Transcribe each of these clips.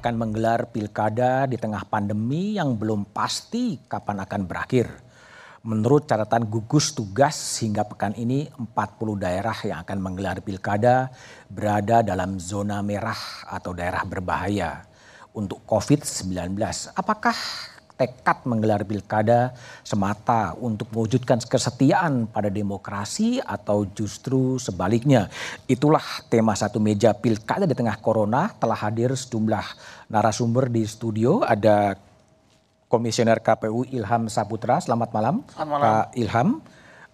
akan menggelar pilkada di tengah pandemi yang belum pasti kapan akan berakhir. Menurut catatan gugus tugas hingga pekan ini 40 daerah yang akan menggelar pilkada berada dalam zona merah atau daerah berbahaya untuk COVID-19. Apakah tekad menggelar pilkada semata untuk mewujudkan kesetiaan pada demokrasi atau justru sebaliknya. Itulah tema satu meja pilkada di tengah corona telah hadir sejumlah narasumber di studio. Ada Komisioner KPU Ilham Saputra. Selamat malam, Selamat malam. Pak Ilham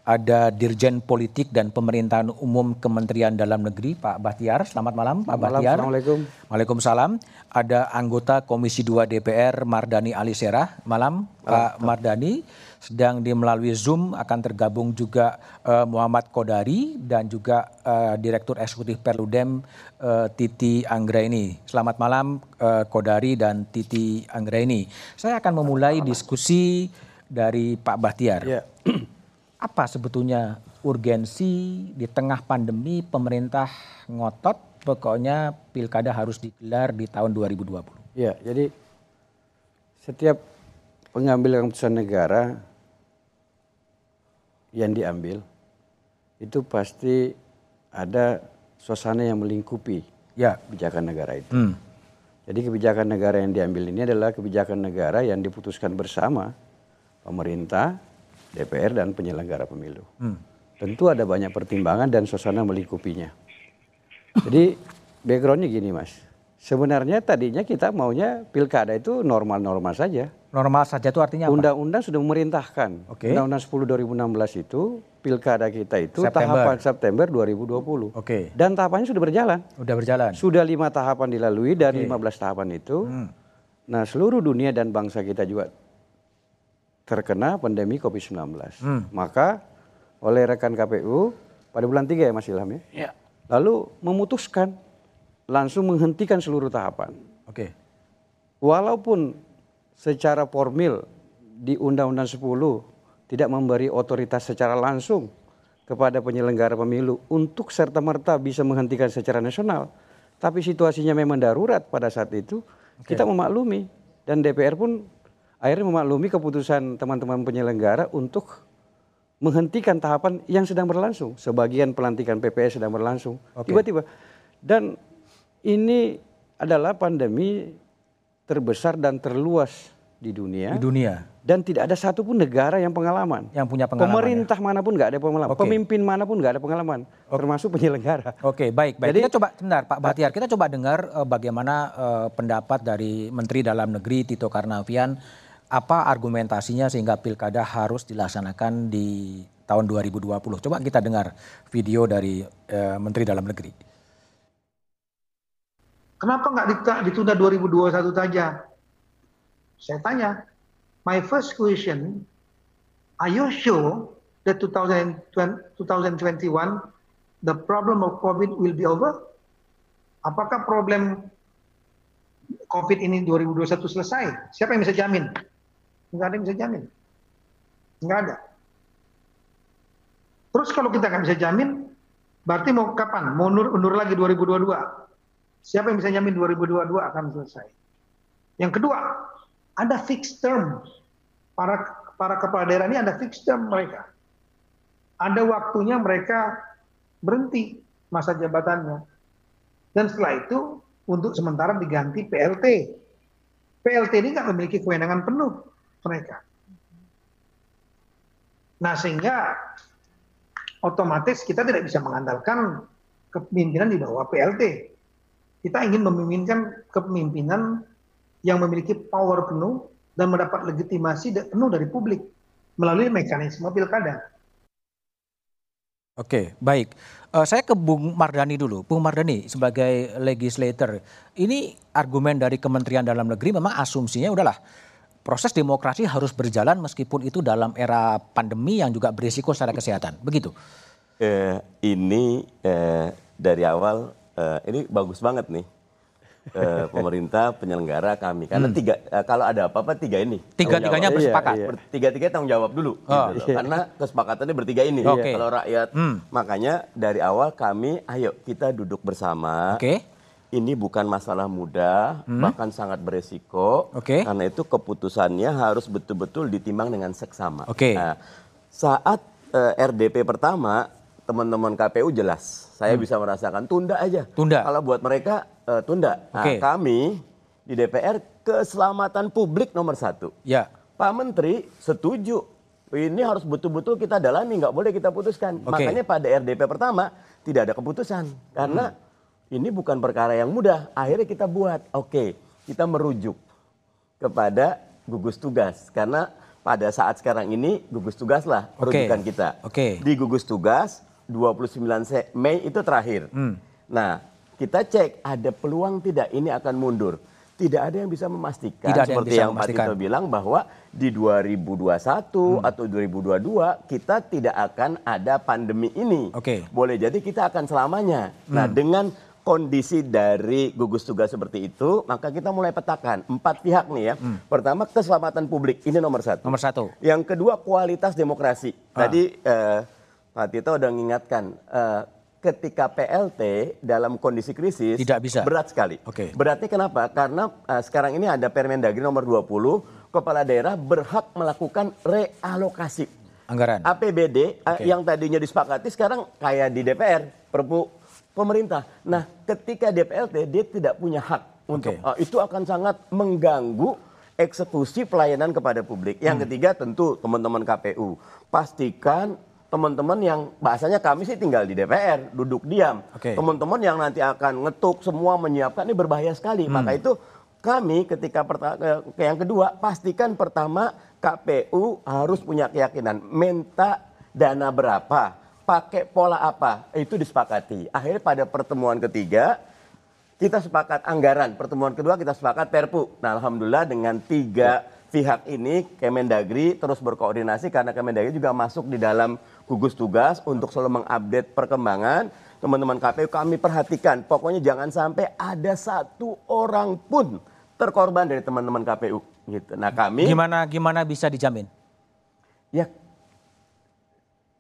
ada Dirjen Politik dan Pemerintahan Umum Kementerian Dalam Negeri Pak Bahtiar. Selamat malam Pak Selamat Bahtiar. Assalamualaikum. Waalaikumsalam. Ada anggota Komisi 2 DPR Mardani Alisera. Malam, malam Pak Mardani. Sedang di melalui Zoom akan tergabung juga uh, Muhammad Kodari dan juga uh, Direktur Eksekutif Perludem uh, Titi Anggraini. Selamat malam uh, Kodari dan Titi Anggraini. Saya akan memulai diskusi dari Pak Bahtiar. Yeah. Apa sebetulnya urgensi di tengah pandemi pemerintah ngotot pokoknya pilkada harus digelar di tahun 2020. Ya, jadi setiap pengambilan keputusan negara yang diambil itu pasti ada suasana yang melingkupi ya. kebijakan negara itu. Hmm. Jadi kebijakan negara yang diambil ini adalah kebijakan negara yang diputuskan bersama pemerintah, DPR dan penyelenggara pemilu. Hmm. Tentu ada banyak pertimbangan dan suasana melingkupinya. Jadi backgroundnya gini mas, sebenarnya tadinya kita maunya pilkada itu normal-normal saja. Normal saja itu artinya apa? Undang-undang sudah memerintahkan. Okay. Undang-undang 10 2016 itu pilkada kita itu September. tahapan September 2020. Oke. Okay. Dan tahapannya sudah berjalan. Sudah berjalan. Sudah lima tahapan dilalui dari okay. 15 tahapan itu. Hmm. Nah seluruh dunia dan bangsa kita juga terkena pandemi COVID-19. Hmm. Maka oleh rekan KPU pada bulan 3 ya Mas Ilham ya. ya. Lalu memutuskan langsung menghentikan seluruh tahapan. Oke. Walaupun secara formil di Undang-Undang 10 tidak memberi otoritas secara langsung kepada penyelenggara pemilu untuk serta-merta bisa menghentikan secara nasional. Tapi situasinya memang darurat pada saat itu, okay. kita memaklumi. Dan DPR pun akhirnya memaklumi keputusan teman-teman penyelenggara untuk menghentikan tahapan yang sedang berlangsung. Sebagian pelantikan PPS sedang berlangsung. Tiba-tiba. Okay. Dan ini adalah pandemi terbesar dan terluas di dunia. Di dunia. Dan tidak ada satupun negara yang pengalaman. Yang punya pengalaman. Pemerintah ya? mana pun nggak ada pengalaman. Okay. Pemimpin mana pun nggak ada pengalaman. Okay. Termasuk penyelenggara. Oke, okay, baik, baik. Jadi, kita coba, sebentar Pak Bahtiar, kita coba dengar uh, bagaimana uh, pendapat dari Menteri Dalam Negeri Tito Karnavian apa argumentasinya sehingga pilkada harus dilaksanakan di tahun 2020. Coba kita dengar video dari uh, Menteri Dalam Negeri. Kenapa nggak ditunda 2021 saja? Saya tanya, my first question, are you sure that 2021 the problem of COVID will be over? Apakah problem COVID ini 2021 selesai? Siapa yang bisa jamin? Nggak ada yang bisa jamin. Nggak ada. Terus kalau kita nggak bisa jamin, berarti mau kapan? Mau undur, undur lagi 2022? Siapa yang bisa jamin 2022 akan selesai? Yang kedua, ada fixed term. Para para kepala daerah ini ada fixed term mereka. Ada waktunya mereka berhenti masa jabatannya. Dan setelah itu untuk sementara diganti PLT. PLT ini nggak memiliki kewenangan penuh mereka. Nah sehingga otomatis kita tidak bisa mengandalkan kepemimpinan di bawah PLT. Kita ingin memimpinkan kepemimpinan yang memiliki power penuh dan mendapat legitimasi penuh dari publik melalui mekanisme pilkada. Oke, baik. Uh, saya ke Bung Mardani dulu. Bung Mardani sebagai legislator, ini argumen dari Kementerian Dalam Negeri memang asumsinya udahlah proses demokrasi harus berjalan meskipun itu dalam era pandemi yang juga berisiko secara kesehatan. Begitu. Eh, ini eh, dari awal eh, ini bagus banget nih eh, pemerintah penyelenggara kami karena hmm. tiga eh, kalau ada apa-apa tiga ini tiga tiganya bersepakat iya, iya. tiga tiga tanggung jawab dulu oh. gitu iya. karena kesepakatannya bertiga ini okay. kalau rakyat hmm. makanya dari awal kami ayo kita duduk bersama okay ini bukan masalah mudah, bahkan sangat beresiko. Oke. Karena itu keputusannya harus betul-betul ditimbang dengan seksama. Oke. Nah, saat eh, RDP pertama, teman-teman KPU jelas, saya bisa merasakan tunda aja. Tunda. Kalau buat mereka eh, tunda. Nah, Oke. kami di DPR keselamatan publik nomor satu. Ya. Pak Menteri setuju. Ini harus betul-betul kita dalami, nggak boleh kita putuskan. Oke. Makanya pada RDP pertama tidak ada keputusan karena ini bukan perkara yang mudah. Akhirnya kita buat, oke, kita merujuk kepada gugus tugas karena pada saat sekarang ini gugus tugas lah rujukan kita. Oke. Di gugus tugas 29 Se- Mei itu terakhir. Hmm. Nah, kita cek ada peluang tidak ini akan mundur. Tidak ada yang bisa memastikan Tidak yang seperti bisa yang, Pak. Tito bilang bahwa di 2021 atau 2022 kita tidak akan ada pandemi ini. Oke. Boleh jadi kita akan selamanya. Nah, dengan kondisi dari gugus tugas seperti itu, maka kita mulai petakan empat pihak nih ya. Pertama keselamatan publik ini nomor satu. Nomor satu. Yang kedua kualitas demokrasi. Tadi eh, Pak Tito udah mengingatkan eh, ketika PLT dalam kondisi krisis Tidak bisa. berat sekali. Oke. Beratnya kenapa? Karena eh, sekarang ini ada Permendagri nomor 20, kepala daerah berhak melakukan realokasi. Anggaran. APBD eh, Oke. yang tadinya disepakati sekarang kayak di DPR, Perpu pemerintah. Nah, ketika DPLT dia tidak punya hak untuk Oke. eh, itu akan sangat mengganggu eksekusi pelayanan kepada publik. Hmm. Yang ketiga tentu teman-teman KPU pastikan teman-teman yang bahasanya kami sih tinggal di DPR duduk diam. Oke. Teman-teman yang nanti akan ngetuk semua menyiapkan ini berbahaya sekali. Hmm. Maka itu kami ketika yang kedua pastikan pertama KPU harus punya keyakinan minta dana berapa, pakai pola apa, itu disepakati. Akhirnya pada pertemuan ketiga kita sepakat anggaran, pertemuan kedua kita sepakat Perpu. Nah, alhamdulillah dengan tiga pihak ini Kemendagri terus berkoordinasi karena Kemendagri juga masuk di dalam gugus tugas untuk selalu mengupdate perkembangan. Teman-teman KPU kami perhatikan, pokoknya jangan sampai ada satu orang pun terkorban dari teman-teman KPU gitu. Nah, kami Gimana gimana bisa dijamin? ya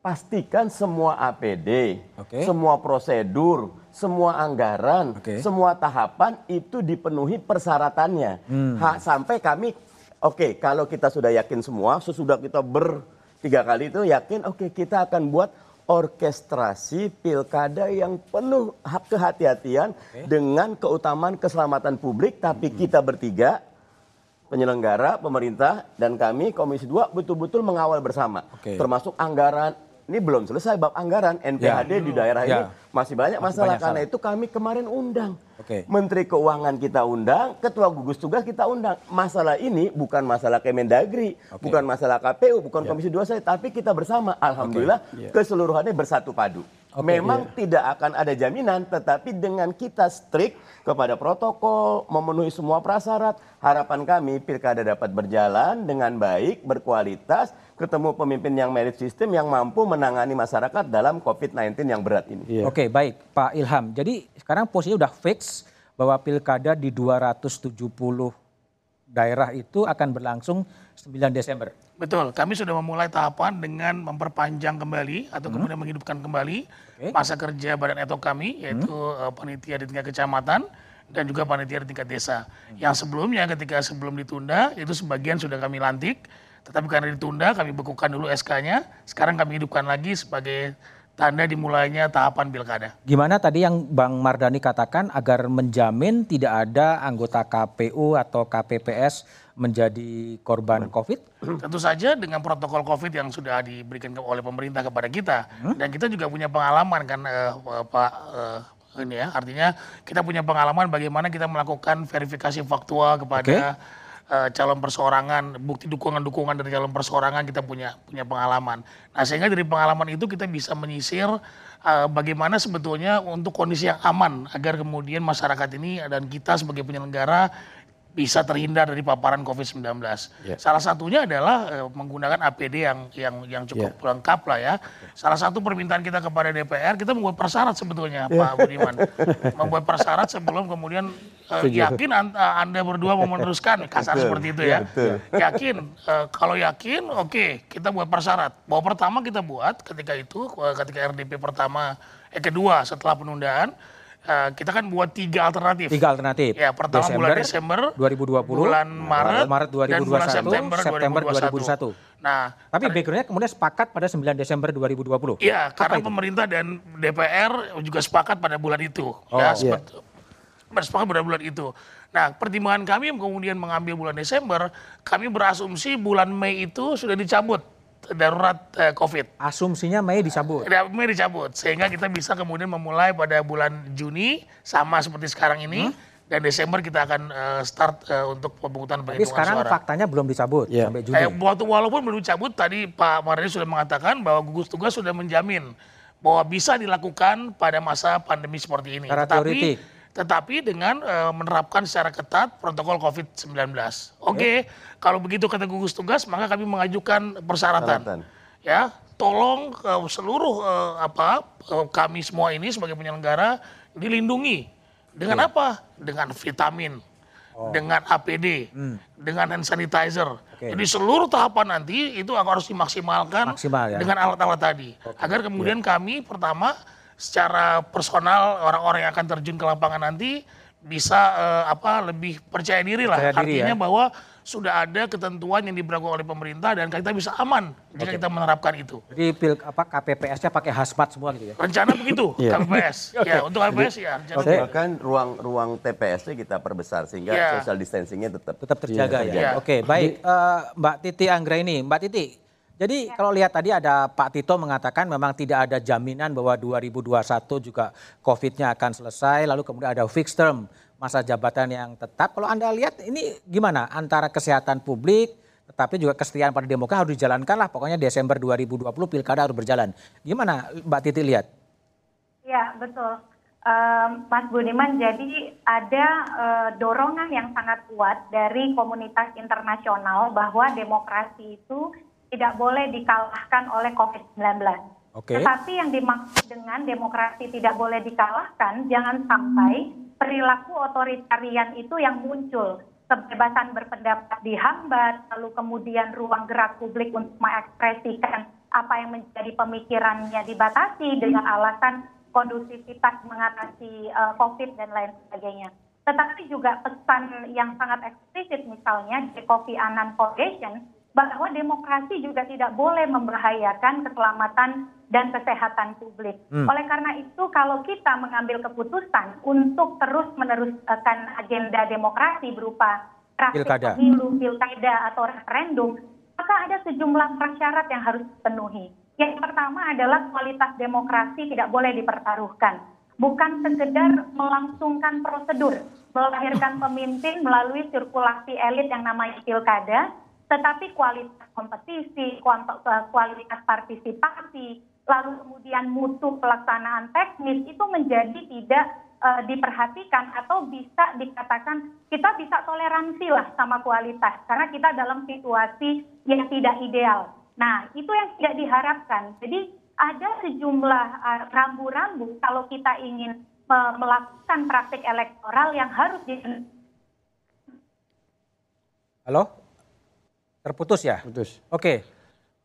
pastikan semua APD, Oke. semua prosedur, semua anggaran, Oke. semua tahapan itu dipenuhi persyaratannya. Hmm. Ha- sampai kami, oke kalau kita sudah yakin semua, sesudah kita bertiga kali itu yakin, oke kita akan buat orkestrasi pilkada yang penuh hak kehati-hatian dengan keutamaan keselamatan publik, tapi Hmm. kita bertiga penyelenggara, pemerintah, dan kami Komisi 2 betul-betul mengawal bersama. Oke. Termasuk anggaran, ini belum selesai bab anggaran, NPHD di daerah ini Ya. masih banyak Masih masalah. banyak Karena salah. itu kami kemarin undang. Oke. Menteri Keuangan kita undang, Ketua Gugus Tugas kita undang. Masalah ini bukan masalah Kemendagri, Oke. bukan masalah KPU, bukan Komisi 2 saya, tapi kita bersama. Alhamdulillah keseluruhannya bersatu padu. Oke. Memang tidak akan ada jaminan, tetapi dengan kita strict kepada protokol, memenuhi semua prasyarat, harapan kami pilkada dapat berjalan dengan baik, berkualitas, ketemu pemimpin yang merit system yang mampu menangani masyarakat dalam COVID-19 yang berat ini. Iya. Oke, baik Pak Ilham. Jadi sekarang posisinya udah fix bahwa pilkada di 270 daerah itu akan berlangsung 9 Desember. Betul, kami sudah memulai tahapan dengan memperpanjang kembali atau kemudian menghidupkan kembali Oke. masa kerja badan etok kami yaitu eh, panitia di tingkat kecamatan dan juga panitia di tingkat desa. Yang sebelumnya ketika sebelum ditunda itu sebagian sudah kami lantik, tetapi karena ditunda kami bekukan dulu SK-nya, sekarang kami hidupkan lagi sebagai tanda dimulainya tahapan pilkada. Gimana tadi yang Bang Mardani katakan agar menjamin tidak ada anggota KPU atau KPPS menjadi korban COVID? Tentu saja dengan protokol COVID yang sudah diberikan oleh pemerintah kepada kita dan kita juga punya pengalaman kan eh, Pak eh, ini ya artinya kita punya pengalaman bagaimana kita melakukan verifikasi faktual kepada eh, calon perseorangan bukti dukungan-dukungan dari calon perseorangan kita punya punya pengalaman. Nah sehingga dari pengalaman itu kita bisa menyisir eh, bagaimana sebetulnya untuk kondisi yang aman agar kemudian masyarakat ini dan kita sebagai penyelenggara bisa terhindar dari paparan COVID-19. Salah satunya adalah eh, menggunakan APD yang yang yang cukup lengkap lah ya. Salah satu permintaan kita kepada DPR kita membuat prasyarat sebetulnya Pak Budiman, membuat prasyarat sebelum kemudian eh, yakin an- eh, anda berdua mau meneruskan kasar seperti itu ya. Yakin eh, kalau yakin oke kita buat prasyarat. Bahwa pertama kita buat ketika itu ketika RDP pertama eh kedua setelah penundaan eh, kita kan buat tiga alternatif. Tiga alternatif. Ya, pertama bulan Desember, 2020, bulan Maret, Maret dan 2021, bulan September, September 2021. 2021. Nah, Tapi backgroundnya kemudian sepakat pada 9 Desember 2020. Iya, karena itu? pemerintah dan DPR juga sepakat pada bulan itu. Oh, ya, iya. bersepakat pada bulan itu. Nah, pertimbangan kami kemudian mengambil bulan Desember, kami berasumsi bulan Mei itu sudah dicabut darurat eh, COVID. Asumsinya Mei dicabut. Tidak, Mei dicabut, sehingga kita bisa kemudian memulai pada bulan Juni sama seperti sekarang ini. Dan Desember kita akan eh, start eh, untuk pemungutan Tapi penghitungan sekarang suara. faktanya belum dicabut Iya. sampai Juni. Eh, waktu walaupun belum dicabut tadi Pak Mardani sudah mengatakan bahwa gugus tugas sudah menjamin bahwa bisa dilakukan pada masa pandemi seperti ini. Secara tetapi teoritik. Tetapi dengan eh, menerapkan secara ketat protokol COVID-19. Oke, kalau begitu kata gugus tugas maka kami mengajukan persyaratan. Persyaratan. Ya, tolong eh, seluruh eh, apa eh, kami semua ini sebagai penyelenggara dilindungi dengan apa? Dengan vitamin, dengan APD, dengan hand sanitizer. Oke. Jadi seluruh tahapan nanti itu harus dimaksimalkan Maksimal, ya. dengan alat-alat tadi. Agar kemudian kami pertama secara personal orang-orang yang akan terjun ke lapangan nanti bisa eh, apa lebih percaya diri lah. Percaya diri, Artinya ya. bahwa sudah ada ketentuan yang diberlakukan oleh pemerintah dan kita bisa aman jika kita menerapkan itu. Jadi pil apa KPPS-nya pakai hazmat semua gitu ya. Rencana begitu Iya. KPPS. Ya, untuk KPPS ya. rencana Saya- Bahkan ruang-ruang TPS-nya kita perbesar sehingga Iya. social distancing-nya tetap Tetap terjaga Iya, ya. terjaga. Oke, baik. Eh, Mbak Titi Anggraini, Mbak Titi. Jadi kalau lihat tadi ada Pak Tito mengatakan memang tidak ada jaminan bahwa 2021 juga COVID-nya akan selesai, lalu kemudian ada fixed term masa jabatan yang tetap. Kalau Anda lihat ini gimana antara kesehatan publik tetapi juga kesetiaan pada demokrasi harus dijalankan lah. Pokoknya Desember 2020 pilkada harus berjalan. Gimana Mbak Titi lihat? Ya, betul. Mas Budiman, jadi ada eh, dorongan yang sangat kuat dari komunitas internasional bahwa demokrasi itu tidak boleh dikalahkan oleh COVID-19. Oke. Tetapi yang dimaksud dengan demokrasi tidak boleh dikalahkan, jangan sampai perilaku otoritarian itu yang muncul. Kebebasan berpendapat dihambat, lalu kemudian ruang gerak publik untuk mengekspresikan apa yang menjadi pemikirannya dibatasi dengan alasan kondusivitas mengatasi eh, COVID dan lain sebagainya. Tetapi juga pesan yang sangat eksplisit misalnya dari Kofi Annan Foundation bahwa demokrasi juga tidak boleh membahayakan keselamatan dan kesehatan publik. Hmm. Oleh karena itu, kalau kita mengambil keputusan untuk terus meneruskan agenda demokrasi berupa praktik Pilkada. pemilu, pilkada atau referendum, maka ada sejumlah prasyarat yang harus dipenuhi. Yang pertama adalah kualitas demokrasi tidak boleh dipertaruhkan. Bukan sekedar melangsungkan prosedur, melahirkan pemimpin melalui sirkulasi elit yang namanya pilkada, tetapi kualitas kompetisi, eh, kualitas partisipasi, lalu kemudian mutu pelaksanaan teknis itu menjadi tidak eh, diperhatikan atau bisa dikatakan kita bisa toleransi lah sama kualitas karena kita dalam situasi yang tidak ideal. Nah, itu yang tidak diharapkan. Jadi ada sejumlah eh, rambu-rambu kalau kita ingin melakukan praktik elektoral yang harus di Halo? Terputus ya? Putus. Oke.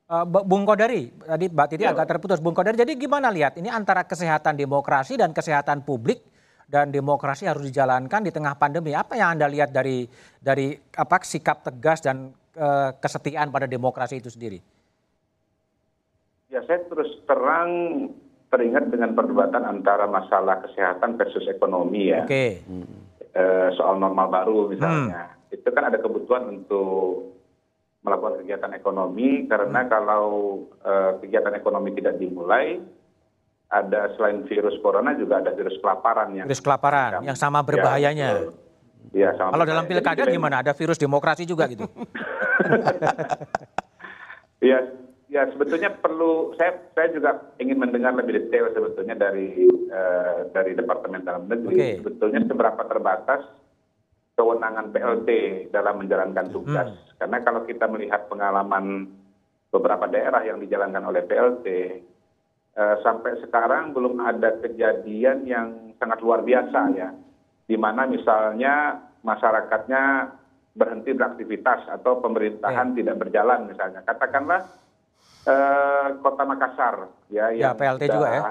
Eh, Bu- Bung Kodari, tadi Mbak Titi agak terputus. Bung Kodari, jadi gimana lihat ini antara kesehatan demokrasi dan kesehatan publik dan demokrasi harus dijalankan di tengah pandemi. Apa yang Anda lihat dari dari apa sikap tegas dan eh, kesetiaan pada demokrasi itu sendiri? Ya saya terus terang teringat dengan perdebatan antara masalah kesehatan versus ekonomi ya. Oke. Eh, soal normal baru misalnya. Itu kan ada kebutuhan untuk melakukan kegiatan ekonomi karena kalau eh, kegiatan ekonomi tidak dimulai ada selain virus corona juga ada virus kelaparan yang Virus kelaparan yang sama berbahayanya. betul. Ya, sama Kalau dalam pilkada Jadi, gimana? Ada virus demokrasi juga gitu. Ya, ya sebetulnya perlu saya saya juga ingin mendengar lebih detail sebetulnya dari eh, dari Departemen Dalam Negeri Oke. sebetulnya seberapa terbatas kewenangan PLT dalam menjalankan tugas. Karena kalau kita melihat pengalaman beberapa daerah yang dijalankan oleh PLT eh, sampai sekarang belum ada kejadian yang sangat luar biasa ya, di mana misalnya masyarakatnya berhenti beraktivitas atau pemerintahan tidak berjalan misalnya. Katakanlah eh, Kota Makassar ya, Ya, yang PLT sudah- juga ya.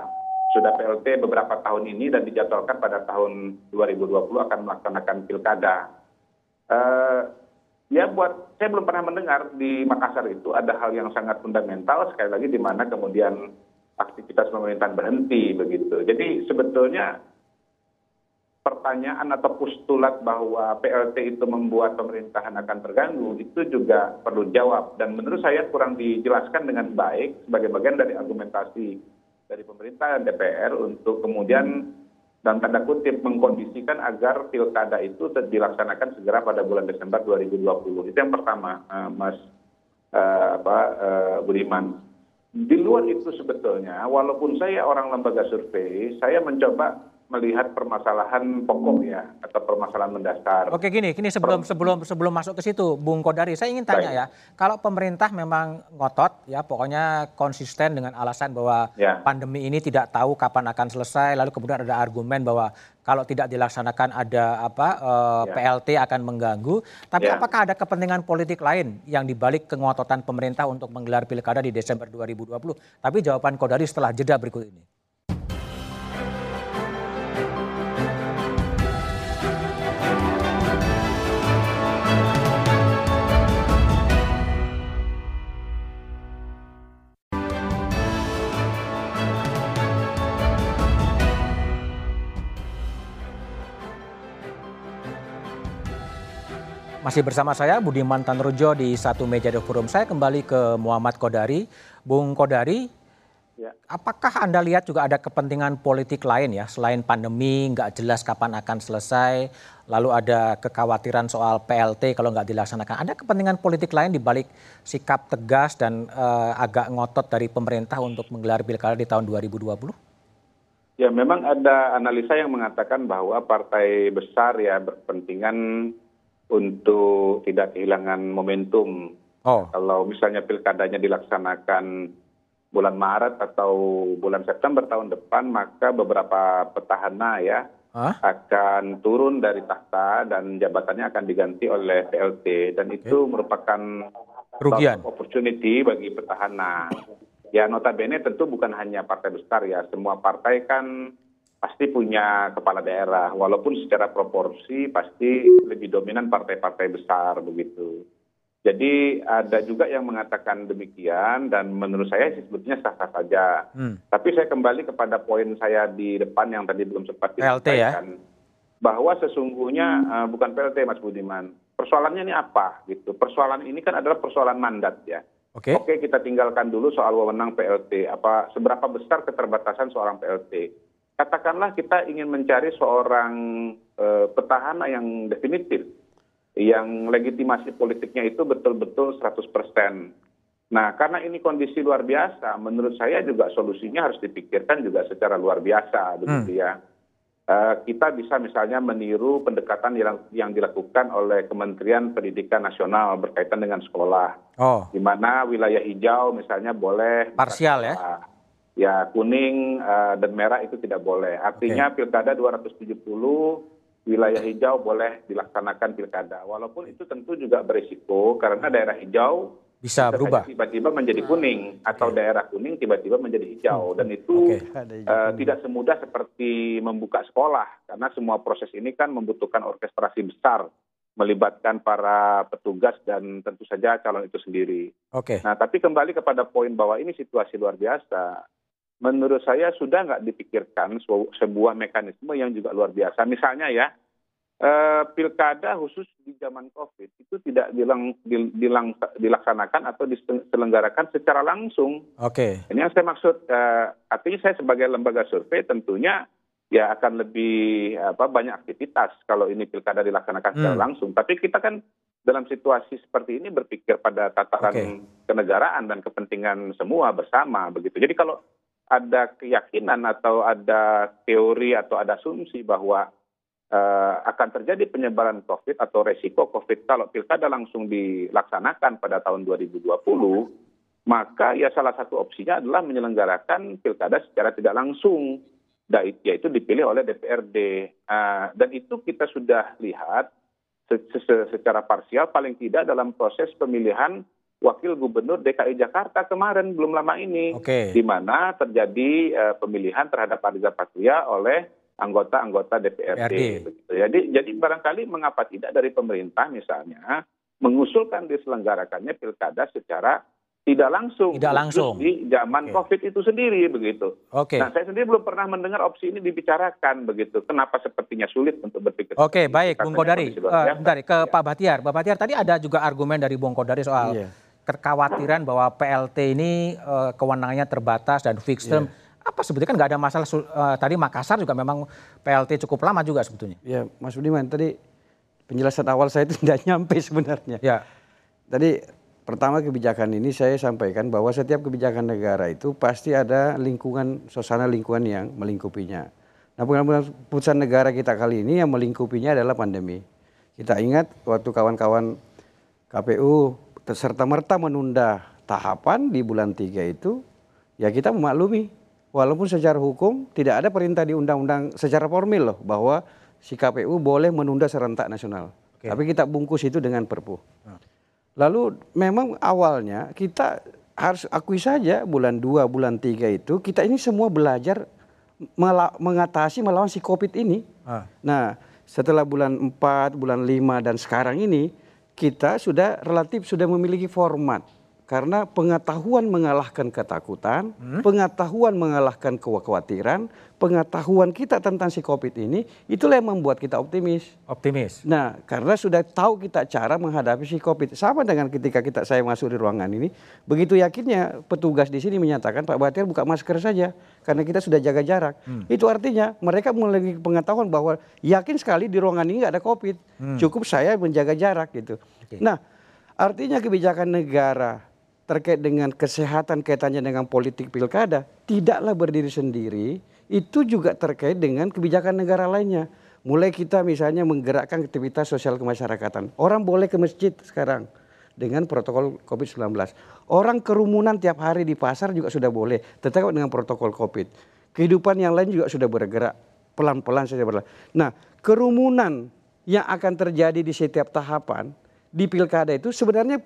Sudah PLT beberapa tahun ini dan dijadwalkan pada tahun 2020 akan melaksanakan pilkada. Uh, ya buat saya belum pernah mendengar di Makassar itu ada hal yang sangat fundamental sekali lagi di mana kemudian aktivitas pemerintahan berhenti begitu. Jadi sebetulnya pertanyaan atau postulat bahwa PLT itu membuat pemerintahan akan terganggu itu juga perlu jawab dan menurut saya kurang dijelaskan dengan baik sebagai bagian dari argumentasi dari pemerintah dan DPR untuk kemudian dan tanda kutip mengkondisikan agar pilkada itu dilaksanakan segera pada bulan Desember 2020. Itu yang pertama, uh, Mas uh, apa, uh, Budiman. Di luar itu sebetulnya, walaupun saya orang lembaga survei, saya mencoba melihat permasalahan pokok ya atau permasalahan mendasar. Oke gini, gini sebelum sebelum sebelum masuk ke situ, Bung Kodari, saya ingin tanya Baik. ya, kalau pemerintah memang ngotot ya, pokoknya konsisten dengan alasan bahwa ya. pandemi ini tidak tahu kapan akan selesai, lalu kemudian ada argumen bahwa kalau tidak dilaksanakan ada apa uh, ya. PLT akan mengganggu. Tapi ya. apakah ada kepentingan politik lain yang dibalik kengototan pemerintah untuk menggelar pilkada di Desember 2020? Tapi jawaban Kodari setelah jeda berikut ini. Masih bersama saya Budiman Tanrujo di satu meja The Forum. Saya kembali ke Muhammad Kodari. Bung Kodari, ya. apakah Anda lihat juga ada kepentingan politik lain ya selain pandemi nggak jelas kapan akan selesai, lalu ada kekhawatiran soal PLT kalau nggak dilaksanakan. Ada kepentingan politik lain di balik sikap tegas dan uh, agak ngotot dari pemerintah untuk menggelar pilkada di tahun 2020? Ya memang ada analisa yang mengatakan bahwa partai besar ya berkepentingan untuk tidak kehilangan momentum. Oh. Kalau misalnya pilkadanya dilaksanakan bulan Maret atau bulan September tahun depan, maka beberapa petahana ya huh? akan turun dari tahta dan jabatannya akan diganti oleh PLT dan okay. itu merupakan Rugian. opportunity bagi petahana. Ya notabene tentu bukan hanya partai besar ya, semua partai kan pasti punya kepala daerah walaupun secara proporsi pasti lebih dominan partai-partai besar begitu. Jadi ada juga yang mengatakan demikian dan menurut saya sih sebetulnya sah-sah saja. Hmm. Tapi saya kembali kepada poin saya di depan yang tadi belum sempat ya? disampaikan. Ya? Bahwa sesungguhnya uh, bukan PLT Mas Budiman. Persoalannya ini apa gitu. Persoalan ini kan adalah persoalan mandat ya. Oke. Okay. Oke, kita tinggalkan dulu soal wewenang PLT. Apa seberapa besar keterbatasan seorang PLT? Katakanlah kita ingin mencari seorang uh, petahana yang definitif, yang legitimasi politiknya itu betul-betul 100%. Nah, karena ini kondisi luar biasa, menurut saya juga solusinya harus dipikirkan juga secara luar biasa, begitu hmm. ya. Uh, kita bisa misalnya meniru pendekatan yang, yang dilakukan oleh Kementerian Pendidikan Nasional berkaitan dengan sekolah, oh. di mana wilayah hijau misalnya boleh parsial ya ya kuning uh, dan merah itu tidak boleh. Artinya okay. pilkada 270 wilayah hijau boleh dilaksanakan pilkada. Walaupun itu tentu juga berisiko karena daerah hijau bisa berubah tiba-tiba menjadi kuning atau daerah kuning tiba-tiba menjadi hijau hmm. dan itu okay. uh, eh, tidak semudah seperti membuka sekolah karena semua proses ini kan membutuhkan orkestrasi besar melibatkan para petugas dan tentu saja calon itu sendiri. Oke. Okay. Nah, tapi kembali kepada poin bahwa ini situasi luar biasa menurut saya sudah nggak dipikirkan sebuah mekanisme yang juga luar biasa. Misalnya ya, eh, pilkada khusus di zaman COVID itu tidak dilang, dilang, dilaksanakan atau diselenggarakan secara langsung. Oke. Okay. Ini yang saya maksud, eh, artinya saya sebagai lembaga survei tentunya ya akan lebih apa banyak aktivitas kalau ini pilkada dilaksanakan secara hmm. langsung. Tapi kita kan dalam situasi seperti ini berpikir pada tataran okay. kenegaraan dan kepentingan semua bersama begitu. Jadi kalau ada keyakinan atau ada teori atau ada asumsi bahwa uh, akan terjadi penyebaran COVID atau resiko COVID kalau pilkada langsung dilaksanakan pada tahun 2020, maka ya salah satu opsinya adalah menyelenggarakan pilkada secara tidak langsung, yaitu dipilih oleh DPRD. Uh, eh, dan itu kita sudah lihat secara parsial paling tidak dalam proses pemilihan wakil gubernur DKI Jakarta kemarin belum lama ini, Oke. di mana terjadi eh, pemilihan terhadap Ariza Patria oleh anggota-anggota DPRD. DPRD. Begitu. Jadi, jadi barangkali mengapa tidak dari pemerintah misalnya mengusulkan diselenggarakannya pilkada secara tidak langsung, Tidak langsung. di zaman Oke. COVID itu sendiri begitu. Oke. Nah, saya sendiri belum pernah mendengar opsi ini dibicarakan begitu. Kenapa sepertinya sulit untuk berpikir? Oke, itu? baik, Bung Kodari. Eh, biasa. bentar, ke Ya. Pak Bahtiar. Pak Bahtiar, tadi ada juga argumen dari Bung Kodari soal Iya. Kekhawatiran bahwa PLT ini eh, kewenangannya terbatas dan fixed term. Apa sebetulnya kan nggak ada masalah. eh, tadi Makassar juga memang PLT cukup lama juga sebetulnya. Ya, Mas Budiman tadi penjelasan awal saya itu tidak nyampe sebenarnya. Ya, Tadi pertama kebijakan ini saya sampaikan bahwa setiap kebijakan negara itu pasti ada lingkungan, suasana lingkungan yang melingkupinya. Nah pengambilan putusan negara kita kali ini yang melingkupinya adalah pandemi. Kita ingat waktu kawan-kawan KPU serta merta menunda tahapan di bulan 3 itu, ya kita memaklumi. Walaupun secara hukum tidak ada perintah di undang-undang secara formil loh bahwa si KPU boleh menunda serentak nasional. Tapi kita bungkus itu dengan perpu. Lalu memang awalnya kita harus akui saja bulan 2, bulan 3 itu kita ini semua belajar mela- mengatasi melawan si Covid ini. Ah. Nah, setelah bulan 4, bulan 5 dan sekarang ini kita sudah relatif sudah memiliki format. Karena pengetahuan mengalahkan ketakutan, pengetahuan mengalahkan kekhawatiran, pengetahuan kita tentang si Covid ini, itulah yang membuat kita optimis. optimis. Nah, karena sudah tahu kita cara menghadapi si COVID. Sama dengan ketika kita saya masuk di ruangan ini, begitu yakinnya petugas di sini menyatakan Pak Bahtiar buka masker saja karena kita sudah jaga jarak. Itu artinya mereka memiliki pengetahuan bahwa yakin sekali di ruangan ini nggak ada COVID. Cukup saya menjaga jarak gitu. Nah, artinya kebijakan negara terkait dengan kesehatan kaitannya dengan politik pilkada tidaklah berdiri sendiri itu juga terkait dengan kebijakan negara lainnya. Mulai kita misalnya menggerakkan aktivitas sosial kemasyarakatan. Orang boleh ke masjid sekarang dengan protokol COVID-19 orang kerumunan tiap hari di pasar juga sudah boleh tetap dengan protokol COVID. Kehidupan yang lain juga sudah bergerak pelan-pelan saja berlalu. Nah kerumunan yang akan terjadi di setiap tahapan di pilkada itu sebenarnya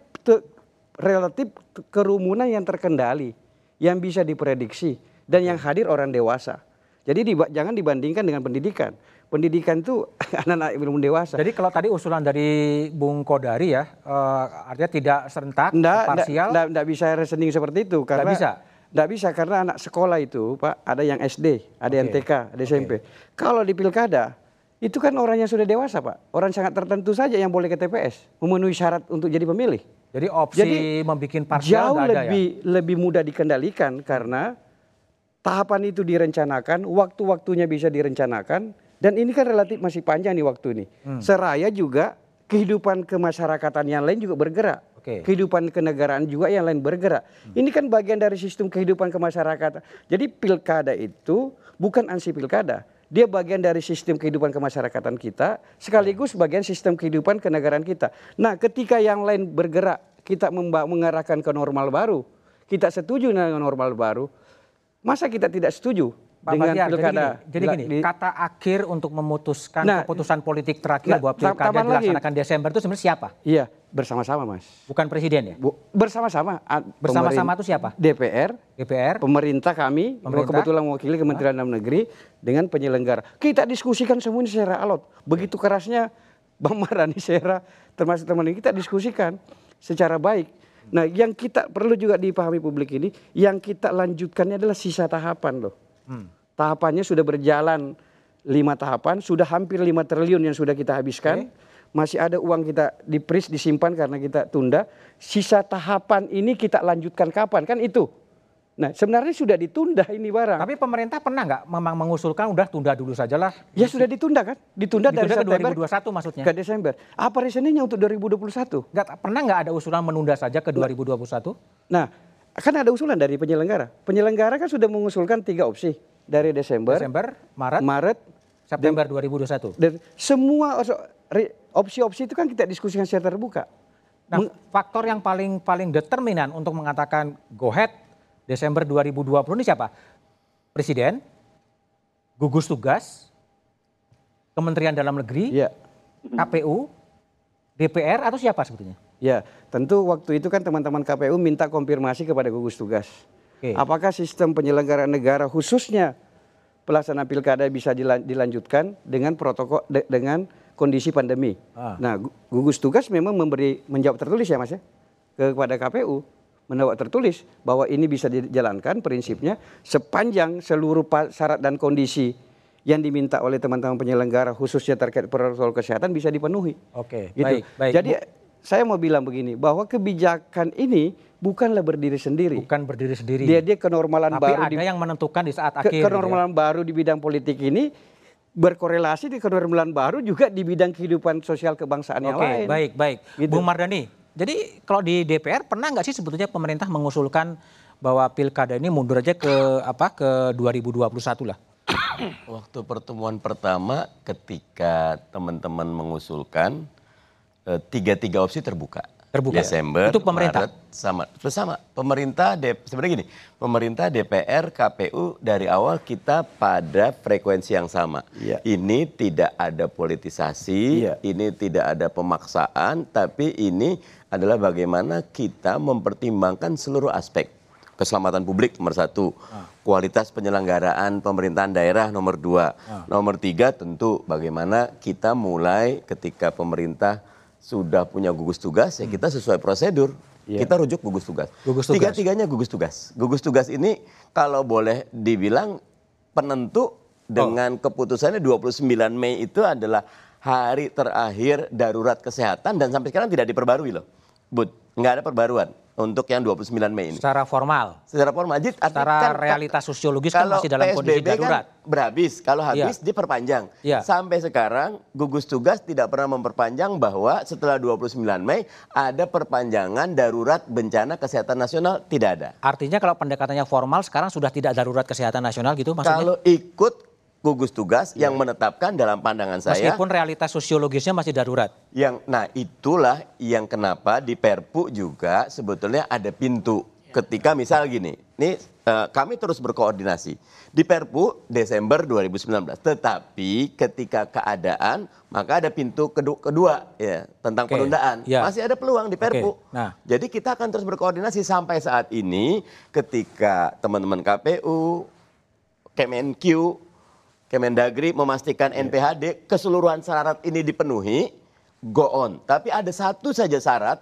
relatif kerumunan yang terkendali, yang bisa diprediksi dan yang hadir orang dewasa. Jadi diba- jangan dibandingkan dengan pendidikan. Pendidikan itu anak-anak belum dewasa. Jadi kalau tadi usulan dari Bung Kodari ya, eh, artinya tidak serentak, Nggak, parsial. nggak, nggak bisa reasoning seperti itu karena bisa? nggak bisa karena anak sekolah itu, Pak, ada yang SD, ada yang Oke. TK, ada SMP. Kalau di pilkada itu kan orang yang sudah dewasa, Pak. Orang sangat tertentu saja yang boleh ke TPS, memenuhi syarat untuk jadi pemilih. Jadi opsi Jadi, membuat parsial jauh ada lebih lebih mudah dikendalikan karena tahapan itu direncanakan, waktu-waktunya bisa direncanakan dan ini kan relatif masih panjang nih waktu ini. Hmm. Seraya juga kehidupan kemasyarakatan yang lain juga bergerak. Oke. Kehidupan kenegaraan juga yang lain bergerak. Ini kan bagian dari sistem kehidupan kemasyarakatan. Jadi pilkada itu bukan ansi pilkada. Dia bagian dari sistem kehidupan kemasyarakatan kita, sekaligus bagian sistem kehidupan kenegaraan kita. Nah, ketika yang lain bergerak, kita mengarahkan ke normal baru, kita setuju dengan normal baru, masa kita tidak setuju Pak dengan pilkada? jadi gini, jadi gini, kata akhir untuk memutuskan Nah, keputusan politik terakhir nah, bahwa tam- pilkada tambah lagi. dilaksanakan Desember itu sebenarnya siapa? Iya, bersama-sama, Mas. Bukan presiden ya? Bu- bersama-sama. Bersama-sama itu siapa? DPR, DPR, pemerintah kami, Pemerintah? kebetulan mewakili Kementerian Dalam Negeri dengan penyelenggara. Kita diskusikan semua ini secara alot. Begitu kerasnya Bang Marani Sera termasuk teman ini kita diskusikan secara baik. Nah, yang kita perlu juga dipahami publik ini, yang kita lanjutkannya adalah sisa tahapan loh. Tahapannya sudah berjalan lima tahapan, sudah hampir lima triliun yang sudah kita habiskan. Masih ada uang kita di pris disimpan karena kita tunda. Sisa tahapan ini kita lanjutkan kapan? Kan itu. Nah sebenarnya sudah ditunda ini barang. tapi pemerintah pernah nggak memang mengusulkan udah tunda dulu sajalah? ya sudah ditunda kan? Ditunda, dari Ditunda ke September 2021 maksudnya? ke Desember. Apa reasoningnya untuk 2021? Nggak, pernah nggak ada usulan menunda saja ke 2021? Nah, kan ada usulan dari penyelenggara. Penyelenggara kan sudah mengusulkan tiga opsi dari Desember, Desember, Maret, Maret, September 2021. dan semua opsi-opsi itu kan kita diskusikan secara terbuka. Nah, faktor yang paling paling determinan untuk mengatakan go ahead Desember 2020 ini siapa? Presiden, gugus tugas, Kementerian Dalam Negeri, Iya. KPU, DPR atau siapa sebetulnya? Ya, tentu waktu itu kan teman-teman KPU minta konfirmasi kepada gugus tugas. Oke. Apakah sistem penyelenggaraan negara khususnya pelaksanaan pilkada bisa dilan- dilanjutkan dengan protokol de- dengan kondisi pandemi. Ah. Nah, gu- gugus tugas memang memberi menjawab tertulis ya Mas ya kepada KPU menjawab tertulis bahwa ini bisa dijalankan prinsipnya sepanjang seluruh syarat dan kondisi yang diminta oleh teman-teman penyelenggara khususnya terkait protokol kesehatan bisa dipenuhi. Oke, Gitu. baik, baik. Jadi saya mau bilang begini bahwa kebijakan ini bukanlah berdiri sendiri. Bukan berdiri sendiri. Dia dia kenormalan Tapi baru ada di yang menentukan di saat akhir. gitu ya. kenormalan baru di bidang politik ini berkorelasi di kenormalan baru juga di bidang kehidupan sosial kebangsaan yang Oke, lain. baik, baik. Gitu. Bung Mardani, jadi kalau di DPR pernah nggak sih sebetulnya pemerintah mengusulkan bahwa pilkada ini mundur aja ke apa ke 2021 lah? Waktu pertemuan pertama ketika teman-teman mengusulkan eh, tiga-tiga opsi terbuka. Terbuka. Desember, Itu pemerintah? Maret, sama bersama pemerintah D- sebenarnya gini, pemerintah DPR KPU dari awal kita pada frekuensi yang sama. Iya. Ini tidak ada politisasi, Iya. ini tidak ada pemaksaan, tapi ini adalah bagaimana kita mempertimbangkan seluruh aspek keselamatan publik nomor satu, kualitas penyelenggaraan pemerintahan daerah nomor dua, nomor tiga tentu bagaimana kita mulai ketika pemerintah sudah punya gugus tugas ya kita sesuai prosedur kita rujuk gugus tugas. Gugus tugas. Tiga-tiganya gugus tugas. Gugus tugas ini kalau boleh dibilang penentu dengan keputusannya 29 Mei itu adalah hari terakhir darurat kesehatan dan sampai sekarang tidak diperbarui loh. Bud, nggak ada perbaruan untuk yang 29 Mei ini. Secara formal. Secara formal, jadi Secara kan- realitas sosiologis kan masih dalam kondisi PSBB darurat. Kan berhabis, kalau habis Iya. diperpanjang. Iya. Sampai sekarang gugus tugas tidak pernah memperpanjang bahwa setelah 29 Mei ada perpanjangan darurat bencana kesehatan nasional tidak ada. Artinya kalau pendekatannya formal sekarang sudah tidak darurat kesehatan nasional gitu maksudnya? Kalau ikut gugus tugas yang menetapkan dalam pandangan saya Meskipun realitas sosiologisnya masih darurat. yang nah itulah yang kenapa di Perpu juga sebetulnya ada pintu. Ketika misal gini ini eh, kami terus berkoordinasi. Di Perpu Desember 2019 tetapi ketika keadaan maka ada pintu kedu- kedua ya tentang Oke, penundaan. Ya. masih ada peluang di Perpu. Oke, nah. jadi kita akan terus berkoordinasi sampai saat ini ketika teman-teman KPU Kemenq Kemendagri memastikan NPHD keseluruhan syarat ini dipenuhi, go on. Tapi ada satu saja syarat,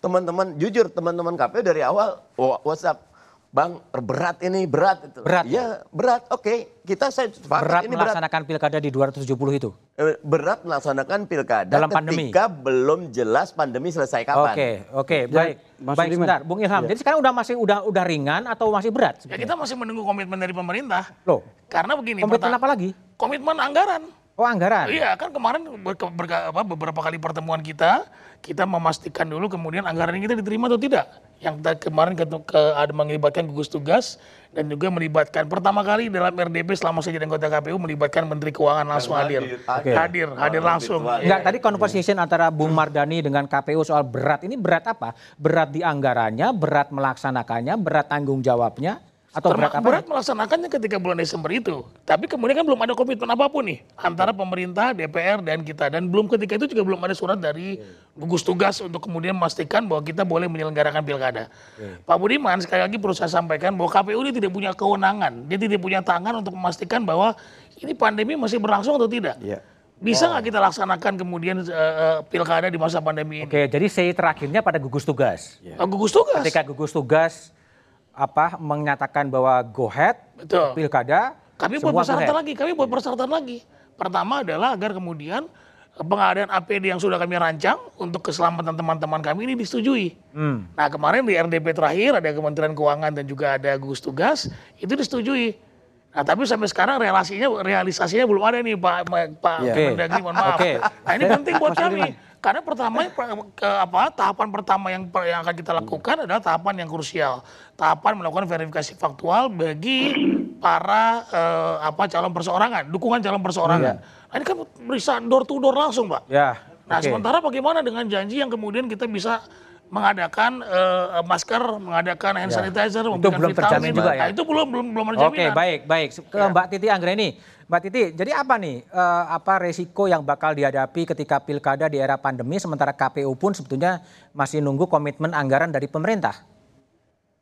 teman-teman jujur teman-teman KPU dari awal wa- WhatsApp, Bang berat ini berat itu. Berat? Iya berat. Oke kita saya sepakat Berat ini berat. melaksanakan pilkada di 270 itu. Eh, Berat melaksanakan pilkada Dalam pandemi? ketika belum jelas pandemi selesai kapan. Oke, oke, baik. Mas baik, sebentar, Bung Ilham. Jadi sekarang udah masih udah udah ringan atau masih berat? Ya kita masih menunggu komitmen dari pemerintah. Loh, Karena begini, komitmen apa lagi? komitmen anggaran. Oh, anggaran. Iya kan kemarin berke- berka- apa, beberapa kali pertemuan kita, kita memastikan dulu kemudian anggaran ini kita diterima atau tidak. Yang kita kemarin ke, ke- ada melibatkan gugus tugas dan juga melibatkan pertama kali dalam RDP selama saya jadi anggota KPU melibatkan Menteri Keuangan langsung hadir. hadir. Hadir, hadir langsung. Virtual. Enggak, tadi conversation antara Bung Mardani dengan KPU soal berat ini berat apa? Berat di anggarannya, berat melaksanakannya, berat tanggung jawabnya, atau Terma- berat apa? berat melaksanakannya ketika bulan Desember itu. Tapi kemudian kan belum ada komitmen apa pun nih antara pemerintah, DPR dan kita dan belum ketika itu juga belum ada surat dari gugus tugas untuk kemudian memastikan bahwa kita boleh menyelenggarakan pilkada. Pak Budiman sekali lagi perlu saya sampaikan bahwa KPU ini tidak punya kewenangan, dia tidak punya tangan untuk memastikan bahwa ini pandemi masih berlangsung atau tidak. Iya. Bisa nggak kita laksanakan kemudian eh, pilkada di masa pandemi ini? Oke, jadi say terakhirnya pada gugus tugas. Eh, Gugus tugas. Ketika gugus tugas apa menyatakan bahwa go ahead Betul. pilkada Kami buat persyaratan lagi, kami buat persyaratan lagi. Pertama adalah agar kemudian eh, pengadaan APD yang sudah kami rancang untuk keselamatan teman-teman kami ini disetujui. Hmm. Nah kemarin di RDP terakhir ada Kementerian Keuangan dan juga ada gugus tugas itu disetujui. Nah tapi sampai sekarang relasinya realisasinya belum ada nih Pak Pak Iya. Kemendagri mohon maaf. Oke. Nah ini penting buat kami. Karena pertama ke apa tahapan pertama yang yang akan kita lakukan adalah tahapan yang krusial. Tahapan melakukan verifikasi faktual bagi para eh, apa calon perseorangan, dukungan calon perseorangan. Nah, ini kan bisa door to door langsung, Pak. Ya. Nah, oke. sementara bagaimana dengan janji yang kemudian kita bisa mengadakan uh, masker, mengadakan hand Ya. sanitizer, Itu memberikan belum vitamin. terjamin juga ya? Nah, itu belum belum belum ada Oke, jaminan. baik, baik. Ke Mbak Titi Anggreni. Mbak Titi, jadi apa nih eh, apa resiko yang bakal dihadapi ketika pilkada di era pandemi sementara KPU pun sebetulnya masih nunggu komitmen anggaran dari pemerintah?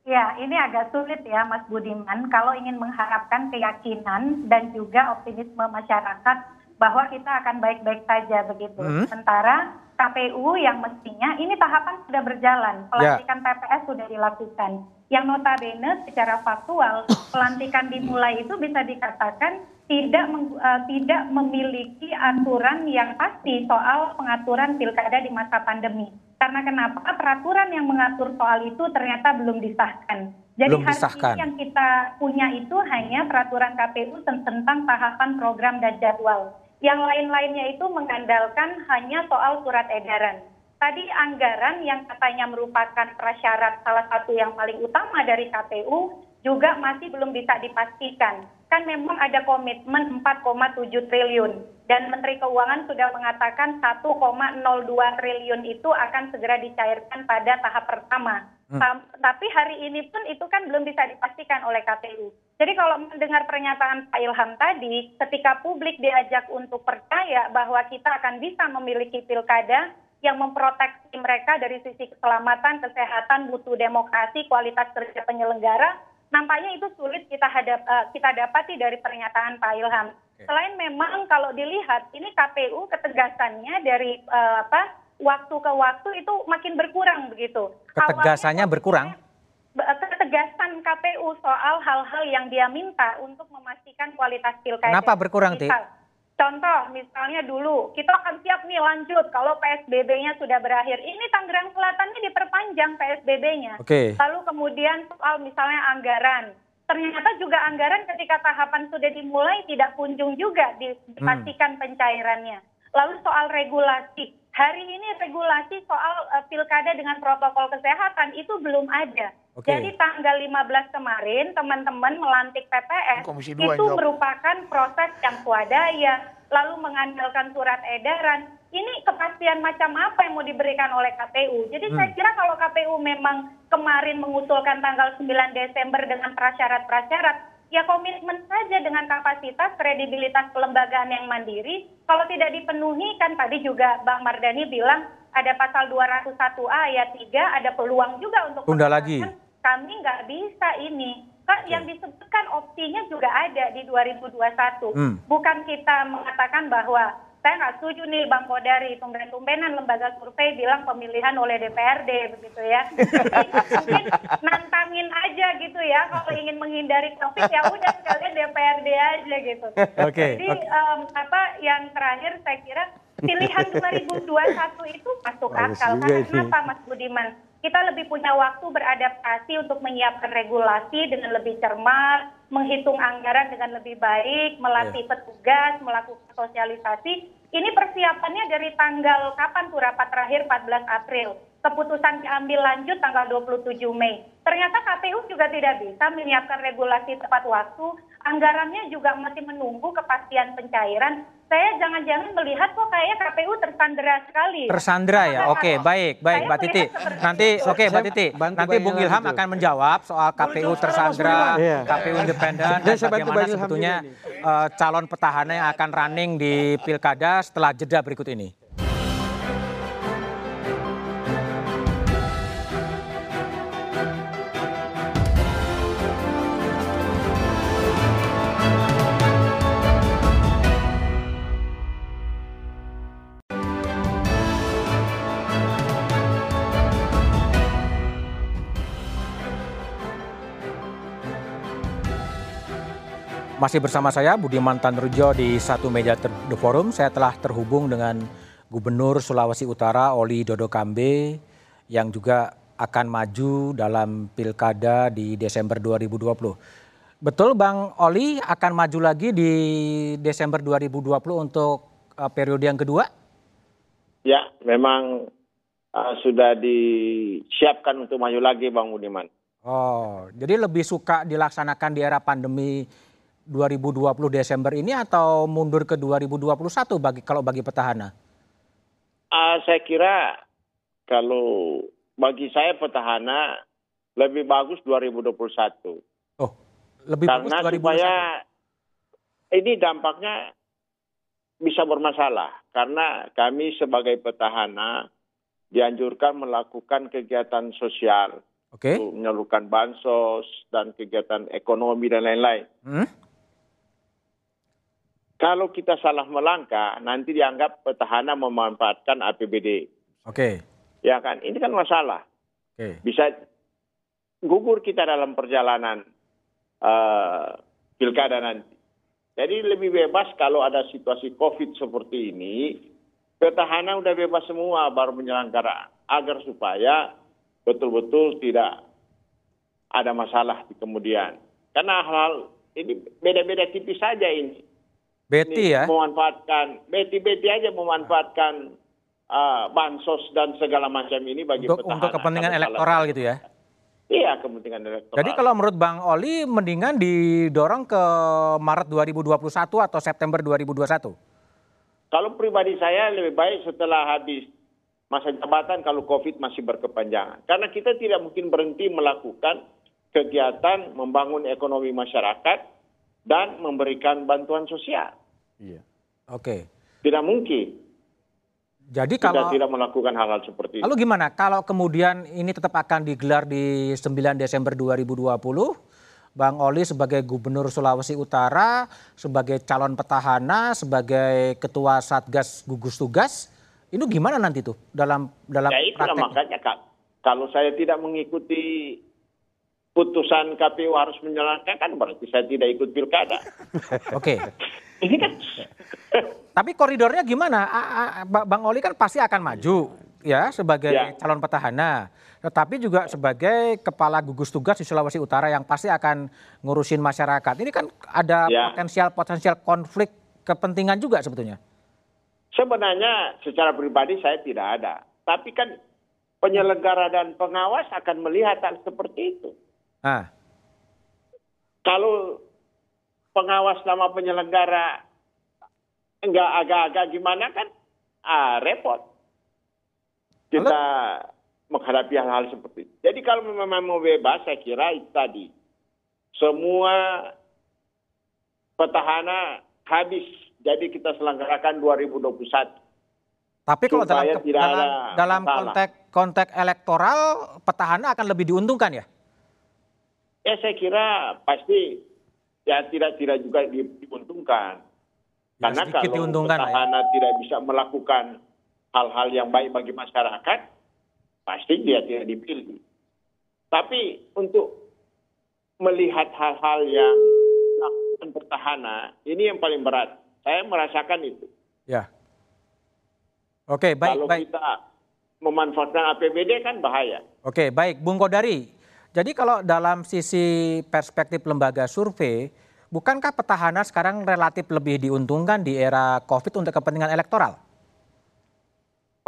Ya, ini agak sulit ya Mas Budiman kalau ingin mengharapkan keyakinan dan juga optimisme masyarakat bahwa kita akan baik-baik saja begitu. Hmm. Sementara KPU yang mestinya ini tahapan sudah berjalan, pelantikan TPS sudah dilakukan. Yang notabene secara faktual pelantikan dimulai itu bisa dikatakan tidak meng- eh, tidak memiliki aturan yang pasti soal pengaturan pilkada di masa pandemi. Karena kenapa? Peraturan yang mengatur soal itu ternyata belum disahkan. Jadi Belum hari disahkan. ini yang kita punya itu hanya peraturan KPU ten- tentang tahapan program dan jadwal. Yang lain-lainnya itu mengandalkan hanya soal surat edaran. Tadi anggaran yang katanya merupakan prasyarat salah satu yang paling utama dari KPU juga masih belum bisa dipastikan. Kan memang ada komitmen 4,7 triliun dan Menteri Keuangan sudah mengatakan 1,02 triliun itu akan segera dicairkan pada tahap pertama. Tam- Tapi hari ini pun itu kan belum bisa dipastikan oleh KPU. Jadi kalau mendengar pernyataan Pak Ilham tadi, ketika publik diajak untuk percaya bahwa kita akan bisa memiliki pilkada yang memproteksi mereka dari sisi keselamatan, kesehatan, mutu demokrasi, kualitas kerja penyelenggara, nampaknya itu sulit kita hadap, eh, kita dapati dari pernyataan Pak Ilham. Selain memang kalau dilihat ini KPU ketegasannya dari eh, apa waktu ke waktu itu makin berkurang begitu. Ketegasannya Awalnya berkurang? be- ketegasan KPU soal hal-hal yang dia minta untuk memastikan kualitas pilkada. Kenapa berkurang, Ti? Contoh, misalnya dulu kita akan siap nih lanjut kalau PSBB-nya sudah berakhir. Ini Tangerang Selatannya diperpanjang PSBB-nya. Oke. Lalu kemudian soal misalnya anggaran. Ternyata juga anggaran ketika tahapan sudah dimulai tidak kunjung juga Hmm. dipastikan pencairannya. Lalu soal regulasi. Hari ini regulasi soal eh, pilkada dengan protokol kesehatan itu belum ada. Oke. Jadi tanggal 15 kemarin teman-teman melantik PPS itu merupakan proses yang swadaya, lalu mengandalkan surat edaran. Ini kepastian macam apa yang mau diberikan oleh KPU. Jadi saya kira kalau KPU memang kemarin mengusulkan tanggal 9 Desember dengan prasyarat-prasyarat, ya komitmen saja dengan kapasitas kredibilitas kelembagaan yang mandiri. Kalau tidak dipenuhi kan tadi juga Bang Mardani bilang ada pasal 201A ayat 3 ada peluang juga untuk Tunda lagi. kami nggak bisa ini. Kan yang disebutkan opsinya juga ada di 2021. Hmm. Bukan kita mengatakan bahwa saya nggak setuju nih Bang Kodari, tumben-tumbenan lembaga survei bilang pemilihan oleh DPRD begitu ya. Jadi mungkin nantangin aja gitu ya kalau ingin menghindari COVID ya udah sekalian DPRD aja gitu. Oke, Jadi oke. em, apa yang terakhir saya kira pilihan 2021 itu masuk akal. Karena kenapa Mas Budiman? Kita lebih punya waktu beradaptasi untuk menyiapkan regulasi dengan lebih cermat, menghitung anggaran dengan lebih baik, melatih petugas, melakukan sosialisasi. Ini persiapannya dari tanggal kapan tuh rapat terakhir 14 April. Keputusan diambil lanjut tanggal 27 Mei. Ternyata KPU juga tidak bisa menyiapkan regulasi tepat waktu. Anggarannya juga masih menunggu kepastian pencairan. Saya jangan-jangan melihat kok kayaknya KPU tersandera sekali. Tersandra ya, oke baik baik Saya Mbak Titi. Nanti oke Mbak Saya Titi. Nanti Bung Ilham itu. akan menjawab soal KPU tersandra, Iya. KPU independen Dan bantu bagaimana sebetulnya eh, calon petahana yang akan running di pilkada setelah jeda berikut ini. Masih bersama saya Budiman Tanrujo di satu meja ter- The Forum. Saya telah terhubung dengan Gubernur Sulawesi Utara Oli Dodo Kambe yang juga akan maju dalam pilkada di Desember 2020. Betul Bang Oli akan maju lagi di Desember 2020 untuk eh, periode yang kedua? Ya, memang uh, sudah disiapkan untuk maju lagi Bang Budiman. Oh, jadi lebih suka dilaksanakan di era pandemi 2020 Desember ini atau mundur ke 2021 bagi kalau bagi petahana? Uh, saya kira kalau bagi saya petahana lebih bagus 2021. Oh, lebih Karena bagus 2021. supaya ini dampaknya bisa bermasalah. Karena kami sebagai petahana dianjurkan melakukan kegiatan sosial. Oke. untuk menyalurkan bansos dan kegiatan ekonomi dan lain-lain. Hmm? Kalau kita salah melangkah, nanti dianggap petahana memanfaatkan APBD. Oke. Ya kan? Ini kan masalah. Oke. Bisa gugur kita dalam perjalanan eh, pilkada nanti. Jadi lebih bebas kalau ada situasi COVID seperti ini, petahana udah bebas semua baru menyelenggara agar supaya betul-betul tidak ada masalah di kemudian. Karena hal-hal ini beda-beda tipis saja ini. Betty ya. Memanfaatkan, beti-beti aja memanfaatkan uh, bansos dan segala macam ini bagi Untuk, petahana. untuk kepentingan Kalau salah- elektoral gitu ya. Iya, kepentingan elektoral. Jadi kalau menurut Bang Oli mendingan didorong ke Maret 2021 atau September 2021? Kalau pribadi saya lebih baik setelah habis masa jabatan kalau COVID masih berkepanjangan. Karena kita tidak mungkin berhenti melakukan kegiatan membangun ekonomi masyarakat dan memberikan bantuan sosial. Iya. Oke. Tidak mungkin Jadi kita kalau tidak melakukan hal-hal seperti itu. lalu gimana kalau kemudian ini tetap akan digelar di 9 Desember 2020? Bang Oli sebagai Gubernur Sulawesi Utara, sebagai calon petahana, sebagai ketua Satgas gugus tugas, ini gimana nanti tuh dalam dalam Ya itulah prakteknya? makanya Kak, kalau saya tidak mengikuti putusan KPU harus menjalankan kan berarti saya tidak ikut pilkada. Oke. Ini kan Tapi koridornya gimana? A- a- Ba- Bang Oli kan pasti akan maju ya sebagai Ya. calon petahana. Tetapi juga sebagai kepala gugus tugas di Sulawesi Utara yang pasti akan ngurusin masyarakat. Ini kan ada Ya. potensial-potensial konflik kepentingan juga sebetulnya. sebenarnya secara pribadi saya tidak ada. Tapi kan penyelenggara dan pengawas akan melihat hal seperti itu. Nah, Kalau pengawas sama penyelenggara enggak agak-agak gimana kan ah, repot. Kita menghadapi hal-hal seperti itu. Jadi kalau memang mau bebas saya kira itu tadi. Semua petahana habis. Jadi kita selenggarakan 2021. tapi kalau dalam dalam, dalam konteks konteks elektoral petahana akan lebih diuntungkan ya? Ya saya kira pasti ya tidak tidak juga di- diuntungkan. Ya, Karena kalau ya. petahana tidak bisa melakukan hal-hal yang baik bagi masyarakat, pasti dia tidak dipilih. Tapi untuk melihat hal-hal yang dilakukan petahana, ini yang paling berat. Saya merasakan itu. Ya. Oke, baik, kalau baik. kita memanfaatkan APBD kan bahaya. Oke, baik, Bung Kodari. Jadi kalau dalam sisi perspektif lembaga survei, bukankah petahana sekarang relatif lebih diuntungkan di era COVID untuk kepentingan elektoral?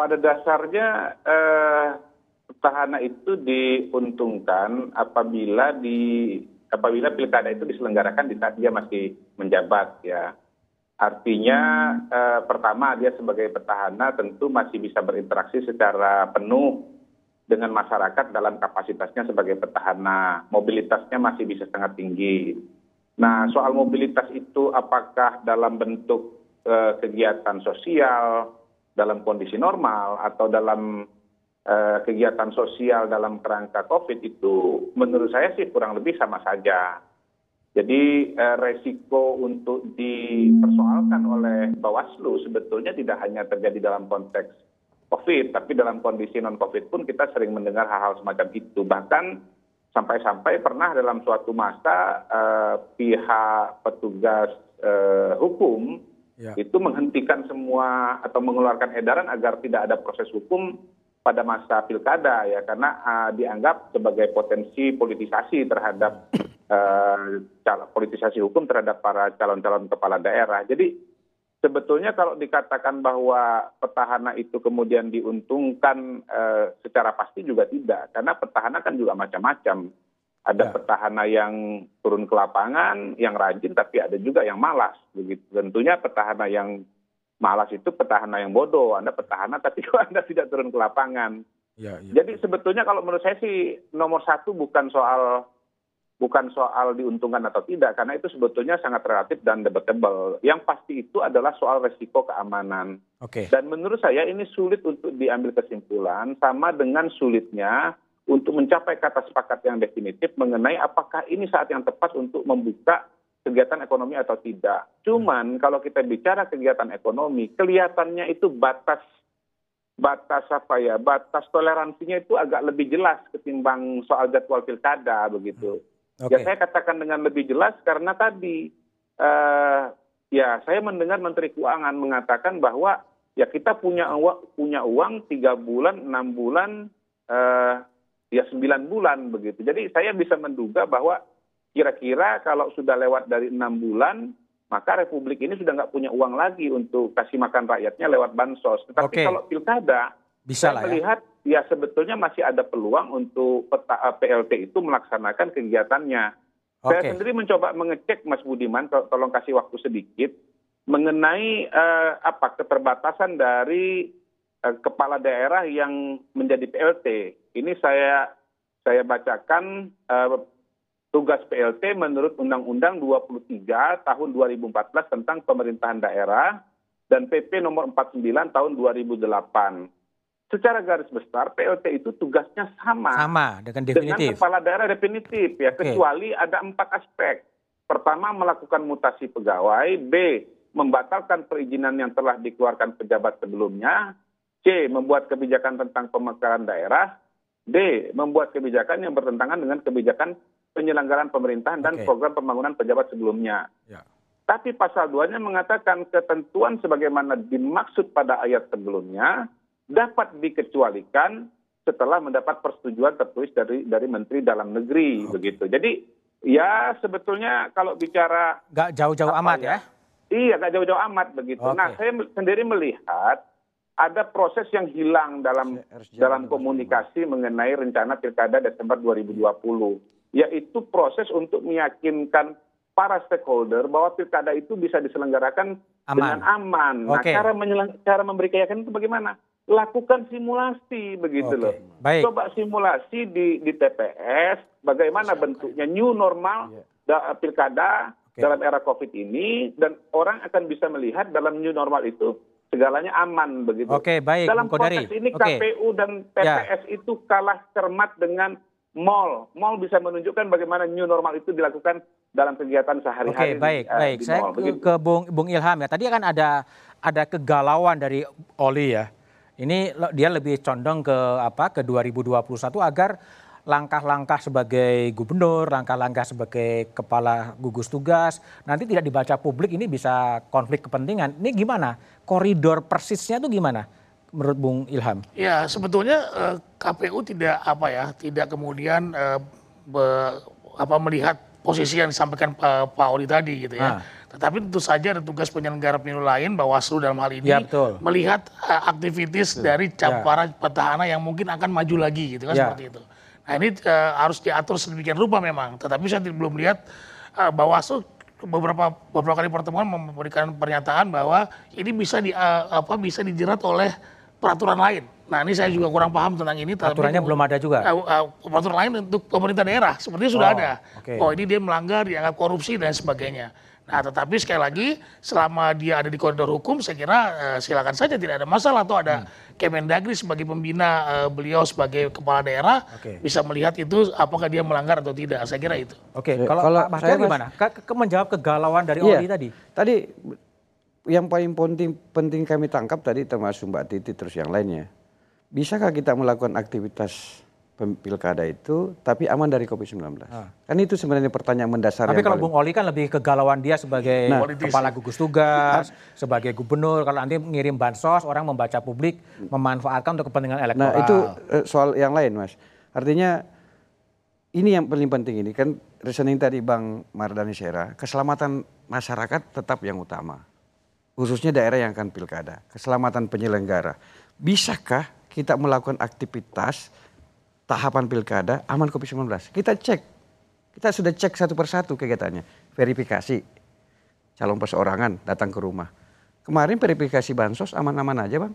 pada dasarnya eh, petahana itu diuntungkan apabila di apabila pilkada itu diselenggarakan di saat dia masih menjabat ya. Artinya eh, pertama dia sebagai petahana tentu masih bisa berinteraksi secara penuh dengan masyarakat dalam kapasitasnya sebagai petahana. Mobilitasnya masih bisa sangat tinggi. Nah, soal mobilitas itu apakah dalam bentuk eh, kegiatan sosial, dalam kondisi normal atau dalam eh, kegiatan sosial dalam kerangka COVID itu menurut saya sih kurang lebih sama saja. Jadi eh, resiko untuk dipersoalkan oleh Bawaslu sebetulnya tidak hanya terjadi dalam konteks COVID, tapi dalam kondisi non-COVID pun kita sering mendengar hal-hal semacam itu. Bahkan sampai-sampai pernah dalam suatu masa eh, pihak petugas eh, hukum Ya. itu menghentikan semua atau mengeluarkan edaran agar tidak ada proses hukum pada masa pilkada ya karena uh, dianggap sebagai potensi politisasi terhadap uh, politisasi hukum terhadap para calon-calon kepala daerah. Jadi sebetulnya kalau dikatakan bahwa petahana itu kemudian diuntungkan uh, secara pasti juga tidak karena petahana kan juga macam-macam. Ya. Ada petahana yang turun ke lapangan, yang rajin, tapi ada juga yang malas. Begitu. Tentunya petahana yang malas itu petahana yang bodoh. Anda petahana tapi Anda tidak turun ke lapangan. Ya, ya. Jadi sebetulnya kalau menurut saya sih nomor satu bukan soal bukan soal diuntungkan atau tidak karena itu sebetulnya sangat relatif dan debatable. Yang pasti itu adalah soal resiko keamanan. Oke. Dan menurut saya ini sulit untuk diambil kesimpulan sama dengan sulitnya untuk mencapai kata sepakat yang definitif mengenai apakah ini saat yang tepat untuk membuka kegiatan ekonomi atau tidak. Cuman kalau kita bicara kegiatan ekonomi, kelihatannya itu batas batas apa ya, batas toleransinya itu agak lebih jelas ketimbang soal jadwal pilkada begitu. Oke. Ya saya katakan dengan lebih jelas karena tadi eh, ya saya mendengar Menteri Keuangan mengatakan bahwa ya kita punya uang punya uang tiga bulan enam bulan eh, ya sembilan bulan begitu. Jadi saya bisa menduga bahwa kira-kira kalau sudah lewat dari enam bulan maka Republik ini sudah nggak punya uang lagi untuk kasih makan rakyatnya lewat bansos. Tetapi Oke. kalau pilkada Bisa saya lah ya. melihat ya sebetulnya masih ada peluang untuk peta, eh, PLT itu melaksanakan kegiatannya. Saya Oke. sendiri mencoba mengecek Mas Budiman, to- tolong kasih waktu sedikit mengenai eh, apa keterbatasan dari eh, kepala daerah yang menjadi PLT. Ini saya saya bacakan eh, tugas PLT menurut Undang-Undang 23 tahun 2014 tentang pemerintahan daerah dan PP nomor 49 tahun 2008. Secara garis besar PLT itu tugasnya sama, Sama dengan dengan kepala daerah definitif ya Oke. kecuali ada empat aspek. Pertama melakukan mutasi pegawai, B membatalkan perizinan yang telah dikeluarkan pejabat sebelumnya, C membuat kebijakan tentang pemekaran daerah, D membuat kebijakan yang bertentangan dengan kebijakan penyelenggaraan pemerintahan dan Oke. program pembangunan pejabat sebelumnya. Ya. Tapi pasal 2-nya mengatakan ketentuan sebagaimana dimaksud pada ayat sebelumnya dapat dikecualikan setelah mendapat persetujuan tertulis dari dari Menteri Dalam Negeri begitu. Jadi ya sebetulnya kalau bicara Nggak jauh-jauh amat ya? ya. Iya, nggak jauh-jauh amat begitu. Oke. Nah, saya sendiri melihat ada proses yang hilang dalam dalam komunikasi mengenai rencana pilkada Desember 2020, yaitu proses untuk meyakinkan para stakeholder bahwa pilkada itu bisa diselenggarakan Aman. dengan aman. Nah, Oke. cara cara memberi keyakinan itu bagaimana? Lakukan simulasi begitu Oke. loh. Baik. Coba simulasi di di TPS, bagaimana bentuknya new normal da- pilkada Oke. dalam era COVID ini dan orang akan bisa melihat dalam new normal itu segalanya aman begitu. Oke, baik, Dalam konteks ini Oke. Ya. KPU dan TPS itu kalah cermat dengan mall. Mall bisa menunjukkan bagaimana new normal itu dilakukan dalam kegiatan Oke, sehari-hari. di- baik, eh, baik. di Saya mall, ke, begitu. ke Bung, Bung Ilham ya. Tadi kan ada ada kegalauan dari Oli ya. Ini dia lebih condong ke apa? Ke 2021 agar langkah-langkah sebagai gubernur, langkah-langkah sebagai kepala gugus tugas nanti tidak dibaca publik ini bisa konflik kepentingan. Ini gimana? Koridor persisnya itu gimana menurut Bung Ilham? Ya sebetulnya eh, KPU tidak apa ya, tidak kemudian eh, be- apa melihat posisi yang disampaikan Pak Pak Odi tadi gitu Ah. Tetapi tentu saja ada tugas penyelenggara pemilu lain Bawaslu dalam hal ini Ya, betul. melihat eh, aktivitas dari cap- Ya. para petahana yang mungkin akan maju lagi gitu kan Ya. seperti itu. Nah ini eh, harus diatur sedemikian rupa memang. Tetapi saya belum lihat eh, Bawaslu beberapa beberapa kali pertemuan memberikan pernyataan bahwa ini bisa di eh, apa bisa dijerat oleh peraturan lain. Nah ini saya juga kurang paham tentang ini. tapi- Aturannya belum ada juga? Eh, eh, peraturan lain untuk pemerintah daerah sepertinya sudah Oh, ada. oke. Oh ini dia melanggar, dianggap korupsi dan sebagainya. Nah tetapi sekali lagi selama dia ada di koridor hukum saya kira eh, silakan saja tidak ada masalah atau ada Kemendagri sebagai pembina eh, beliau sebagai kepala daerah Oke. bisa melihat itu apakah dia melanggar atau tidak. Saya kira itu. Oke, Ya, kalau, kalau Pak Mas- gimana? Ke, ke- menjawab kegalauan dari Iya. Oli tadi. Tadi yang paling penting penting kami tangkap tadi termasuk Mbak Titi terus yang lainnya. Bisakah kita melakukan aktivitas pilkada itu tapi aman dari COVID-19? Kan itu sebenarnya pertanyaan mendasar Ah. Tapi kalau paling- Bung Oli kan lebih kegalauan dia sebagai Nah. kepala gugus tugas, sebagai gubernur. Kalau nanti ngirim bansos, orang membaca publik, memanfaatkan untuk kepentingan elektoral. Nah itu eh, soal yang lain mas. Artinya ini yang paling penting ini kan reasoning tadi Bang Mardani Sera, keselamatan masyarakat tetap yang utama. Khususnya daerah yang akan pilkada, keselamatan penyelenggara. Bisakah kita melakukan aktivitas tahapan pilkada aman COVID-19? Kita cek, kita sudah cek satu persatu kegiatannya. Verifikasi, calon perseorangan datang ke rumah. Kemarin verifikasi bansos aman-aman aja bang.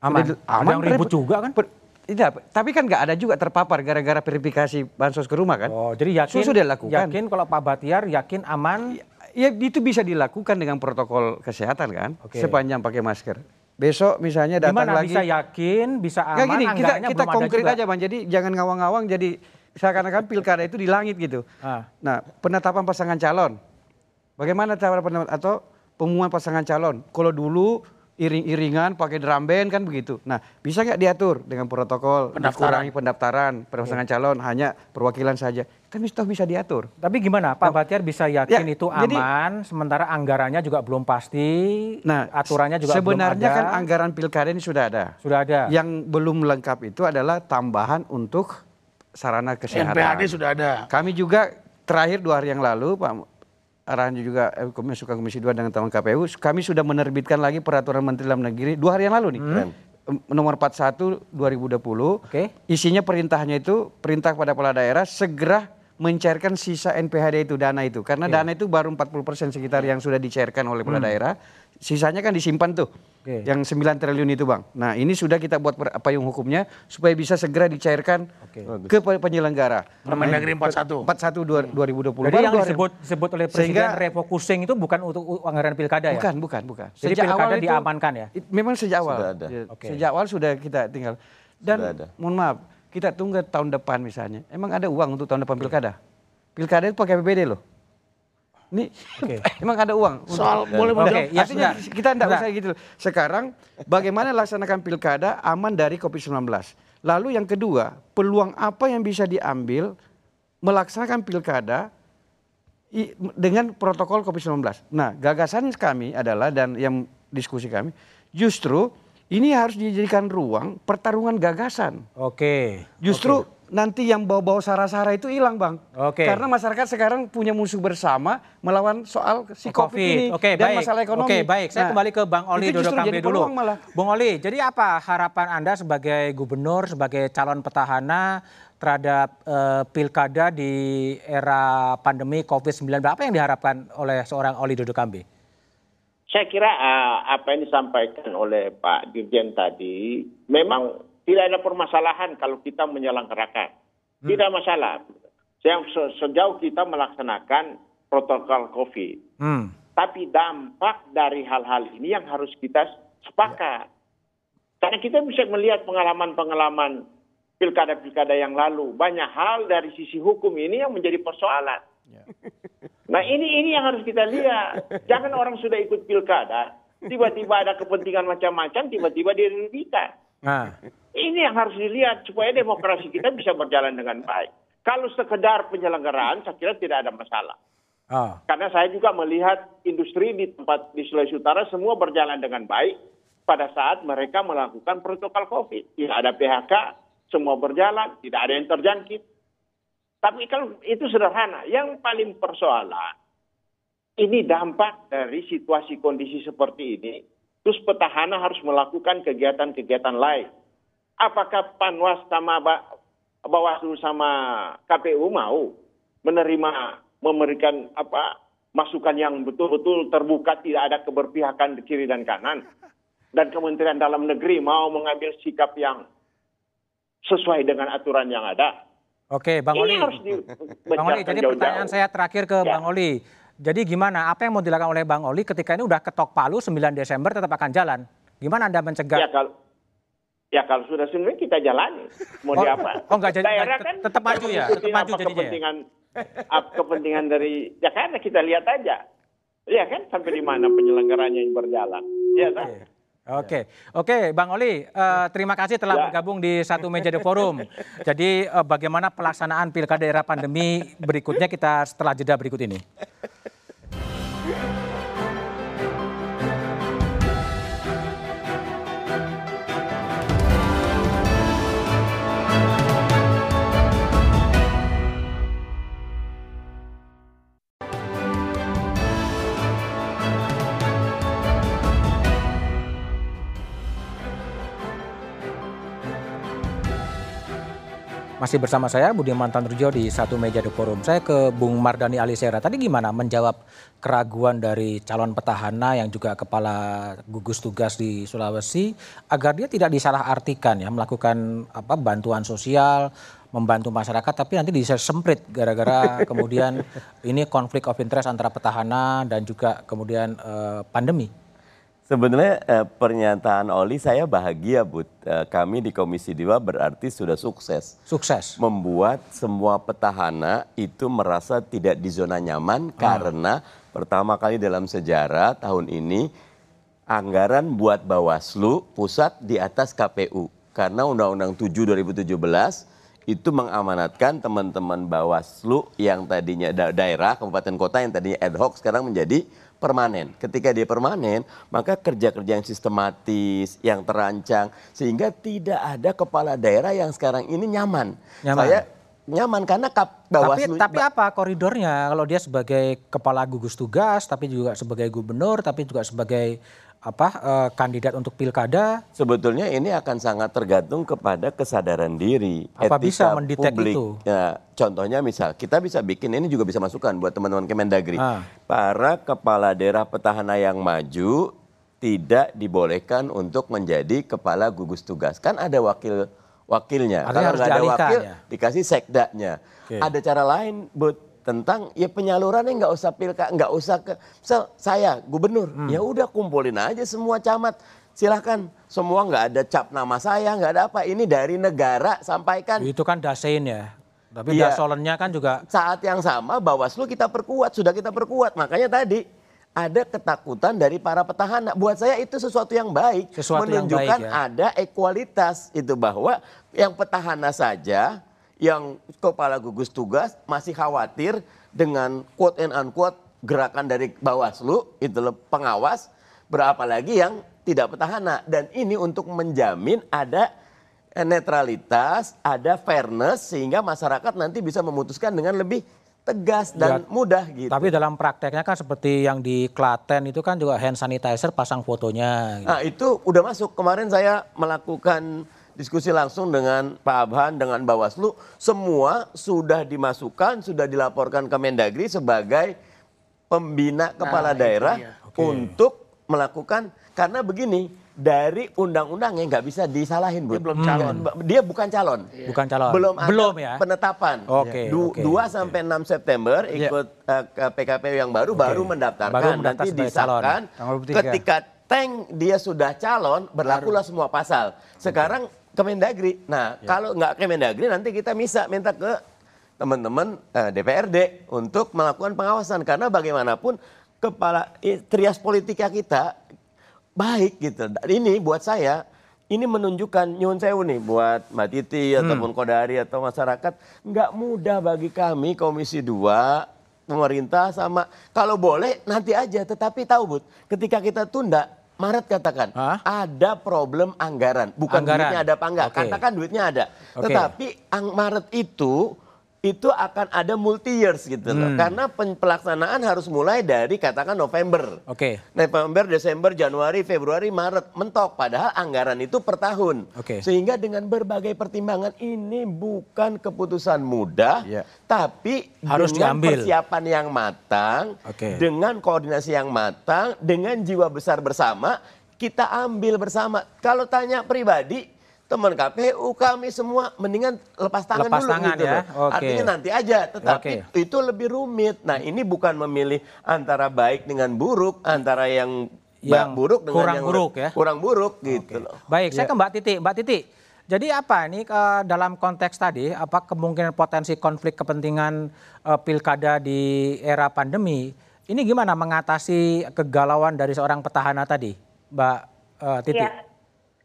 Aman? Udah- Ada yang ribut juga kan? Per- Tidak, tapi kan nggak ada juga terpapar gara-gara verifikasi bansos ke rumah kan. Oh, jadi yakin Sudah dilakukan. yakin kalau Pak Batiar yakin aman Ya itu bisa dilakukan dengan protokol kesehatan kan, Oke. sepanjang pakai masker. Besok misalnya datang gimana lagi. bisa yakin, bisa aman, gini, kita kita konkret juga. aja bang. Jadi jangan ngawang-ngawang. Jadi seakan-akan pilkada itu di langit gitu. Ah. Nah penetapan pasangan calon, bagaimana cara penetapan atau pengumuman pasangan calon? Kalau dulu iring-iringan pakai drum band kan begitu. Nah bisa nggak diatur dengan protokol, Pendaftaran. dikurangi pendaftaran pasangan calon hanya perwakilan saja. Kan bisa bisa diatur. Tapi gimana Pak Batiar bisa yakin Ya, itu jadi- aman, sementara anggarannya juga belum pasti, Nah aturannya juga sebenarnya belum ada. kan anggaran pilkada ini sudah ada. sudah ada. Yang belum lengkap itu adalah tambahan untuk sarana kesehatan. NPHD sudah ada. Kami juga terakhir dua hari yang lalu Pak arahan juga eh, Komisi Suka Komisi 2 dengan teman KPU, kami sudah menerbitkan lagi peraturan Menteri Dalam Negeri dua hari yang lalu nih. Em, Nomor 41 2020. Oke. Isinya perintahnya itu perintah kepada kepala daerah segera mencairkan sisa NPHD itu dana itu karena dana itu baru 40% sekitar yang sudah dicairkan oleh kepala daerah. Sisanya kan disimpan tuh. Oke. Yang 9 triliun itu, Bang. Nah, ini sudah kita buat per- payung hukumnya supaya bisa segera dicairkan ke pe- penyelenggara. Permendagri 41. 41 dua- 2020. Jadi Baru yang disebut disebut oleh Presiden Sehingga- refocusing itu bukan untuk anggaran pilkada ya? Bukan, bukan, bukan. Jadi pilkada diamankan ya? it- memang sejak awal. Sudah ada. Ya, Oke. Sejak awal sudah kita tinggal. Dan Sudah ada. mohon maaf, kita tunggu tahun depan misalnya. Emang ada uang untuk tahun depan pilkada? Pilkada itu pakai APBD loh. Ini Oke. emang ada uang. Soal boleh Oke, menjawab. ya Artinya sudah. kita tidak Sudah. usah gitu. Sekarang bagaimana laksanakan pilkada aman dari COVID-19. Lalu yang kedua, peluang apa yang bisa diambil melaksanakan pilkada dengan protokol COVID-19. Nah, gagasan kami adalah dan yang diskusi kami justru ini harus dijadikan ruang pertarungan gagasan. Oke. Justru nanti yang bawa-bawa sara-sara itu hilang, Bang. Oke. Karena masyarakat sekarang punya musuh bersama melawan soal si COVID, ini Oke, dan baik. masalah ekonomi. Oke, baik. Saya Nah, kembali ke Bang Oli Dodo Kambe jadi dulu. malah. Bung Oli, jadi apa harapan Anda sebagai gubernur, sebagai calon petahana terhadap eh, pilkada di era pandemi COVID-19? Apa yang diharapkan oleh seorang Oli Dodo Kambe? Saya kira eh, apa yang disampaikan oleh Pak Dirjen tadi memang tidak ada permasalahan kalau kita menyelenggarakan. Tidak masalah. Sejauh kita melaksanakan protokol COVID. Hmm. Tapi dampak dari hal-hal ini yang harus kita sepakat. Karena kita bisa melihat pengalaman-pengalaman pilkada-pilkada yang lalu. Banyak hal dari sisi hukum ini yang menjadi persoalan. Nah ini ini yang harus kita lihat. Jangan orang sudah ikut pilkada, tiba-tiba ada kepentingan macam-macam, tiba-tiba dirugikan. Nah, Ini yang harus dilihat supaya demokrasi kita bisa berjalan dengan baik. Kalau sekedar penyelenggaraan, saya kira tidak ada masalah. oh. Karena saya juga melihat industri di tempat di Sulawesi Utara semua berjalan dengan baik pada saat mereka melakukan protokol COVID. Tidak ada PHK, semua berjalan, tidak ada yang terjangkit. Tapi kalau itu sederhana, yang paling persoalan ini dampak dari situasi kondisi seperti ini. Terus petahana harus melakukan kegiatan-kegiatan lain. Apakah Panwas sama Ba- Bawaslu sama KPU mau menerima memberikan apa masukan yang betul-betul terbuka tidak ada keberpihakan di kiri dan kanan dan Kementerian Dalam Negeri mau mengambil sikap yang sesuai dengan aturan yang ada. Oke, Bang Ini Oli. harus Bang Oli, jadi pertanyaan saya terakhir ke Ya. Bang Oli. Jadi gimana, apa yang mau dilakukan oleh Bang Oli ketika ini udah ketok palu 9 Desember tetap akan jalan? Gimana Anda mencegah? Ya kalau ya kalau sudah sebenarnya kita jalani. Mau Oh, diapa? oh, nggak jadi- Daerah kan tetap maju ya? Tetap maju apa jadinya ya? kepentingan apa kepentingan dari Jakarta kita lihat aja. Iya kan sampai di mana penyelenggaranya yang berjalan. Iya kan? Oke, oke, Bang Oli, eh, terima kasih telah Ya. bergabung di satu meja the forum. Jadi eh, bagaimana pelaksanaan pilkada era pandemi berikutnya kita setelah jeda berikut ini. Masih bersama saya Budiman Tanrujo di satu meja The Forum. Saya ke Bung Mardani Alisera. Tadi gimana menjawab keraguan dari calon petahana yang juga kepala gugus tugas di Sulawesi agar dia tidak disalahartikan ya melakukan apa bantuan sosial, membantu masyarakat tapi nanti bisa semprit gara-gara kemudian ini konflik of interest antara petahana dan juga kemudian eh, pandemi. Sebenarnya eh, pernyataan Oli saya bahagia Bud. Eh, kami di Komisi 2 berarti sudah sukses. Sukses. Membuat semua petahana itu merasa tidak di zona nyaman karena pertama kali dalam sejarah tahun ini anggaran buat Bawaslu pusat di atas KPU. Karena Undang-Undang 7 2017 itu mengamanatkan teman-teman Bawaslu yang tadinya da- daerah, kabupaten kota yang tadinya ad hoc sekarang menjadi permanen. Ketika dia permanen, maka kerja-kerja yang sistematis, yang terancang, sehingga tidak ada kepala daerah yang sekarang ini nyaman. Nyaman. Saya nyaman karena kap Tapi, tapi apa koridornya kalau dia sebagai kepala gugus tugas, tapi juga sebagai gubernur, tapi juga sebagai apa eh, kandidat untuk pilkada, Sebetulnya ini akan sangat tergantung kepada kesadaran diri. Apa etika bisa mendetek publik. itu? Ya, contohnya misal, kita bisa bikin, ini juga bisa masukan buat teman-teman Kemendagri. Ah. Para kepala daerah petahana yang maju tidak dibolehkan untuk menjadi kepala gugus tugas. Kan ada wakil wakilnya. Artinya Kalau harus nggak ada wakil, ya? dikasih sekdanya. Oke. Ada cara lain, Bud, tentang ya penyalurannya nggak usah pilka, nggak usah ke misal saya gubernur, Hmm. ya udah kumpulin aja semua camat, silahkan semua nggak ada cap nama saya, nggak ada apa, ini dari negara sampaikan. itu kan dasein ya. Tapi Iya. dasolennya kan juga Saat yang sama Bawaslu kita perkuat, sudah kita perkuat, makanya tadi ada ketakutan dari para petahana. Buat saya itu sesuatu yang baik, Sesuatu yang menunjukkan baik, ya. ada ekualitas itu bahwa yang petahana saja, yang kepala gugus tugas masih khawatir dengan quote and unquote gerakan dari Bawaslu itu pengawas, berapa lagi yang tidak petahana dan ini untuk menjamin ada eh, netralitas, ada fairness sehingga masyarakat nanti bisa memutuskan dengan lebih tegas dan Ya, mudah gitu. Tapi dalam prakteknya kan seperti yang di Klaten itu kan juga hand sanitizer pasang fotonya. gitu. Nah itu udah masuk. Kemarin saya melakukan diskusi langsung dengan Pak Abhan, dengan Bawaslu. Semua sudah dimasukkan, sudah dilaporkan ke Mendagri sebagai pembina kepala itu daerah dia. untuk melakukan. Karena begini, dari undang-undangnya nggak bisa disalahin, Bu. Dia belum calon. Dia bukan calon. Bukan calon. Belum ada Belum ya? penetapan. Oke, Du- oke, 2 sampai 6 September Iya. ikut eh, ke PKPU yang baru baru mendaftarkan. Baru mendaftar Nanti disahkan. Tanggal 23. Ketika tank dia sudah calon, berlakulah semua pasal. Sekarang Kemendagri. Nah, Iya. kalau nggak Kemendagri nanti kita bisa minta ke teman-teman eh, DPRD untuk melakukan pengawasan karena bagaimanapun kepala eh, trias politika kita baik gitu. Dan ini buat saya ini menunjukkan nyun sewu nih buat Mbak Titi ataupun Kodari atau masyarakat nggak mudah bagi kami Komisi 2 pemerintah sama kalau boleh nanti aja tetapi tahu Bud ketika kita tunda Maret katakan Hah? ada problem anggaran bukan Anggaran. duitnya ada apa enggak Oke. katakan duitnya ada Oke. tetapi ang Maret itu itu akan ada multi years gitu loh Hmm. karena pelaksanaan harus mulai dari katakan November Oke. November, Desember, Januari, Februari, Maret mentok. Padahal anggaran itu per tahun. Oke. Sehingga dengan berbagai pertimbangan ini bukan keputusan mudah, Iya. tapi Harus dengan diambil. persiapan yang matang, Oke. dengan koordinasi yang matang, dengan jiwa besar bersama, kita ambil bersama. Kalau tanya pribadi, teman KPU kami semua mendingan lepas tangan Lepas dulu tangan gitu ya, loh. oke. Artinya nanti aja, tetapi Oke. itu lebih rumit. Nah, ini bukan memilih antara baik dengan buruk, antara yang Yang buruk dengan kurang yang buruk ya. Kurang buruk gitu Oke. loh. Baik, saya ke Mbak Titi. Mbak Titi, jadi apa ini eh, dalam konteks tadi, apa kemungkinan potensi konflik kepentingan eh, pilkada di era pandemi, ini gimana mengatasi kegalauan dari seorang petahana tadi, Mbak eh, Titi? Ya,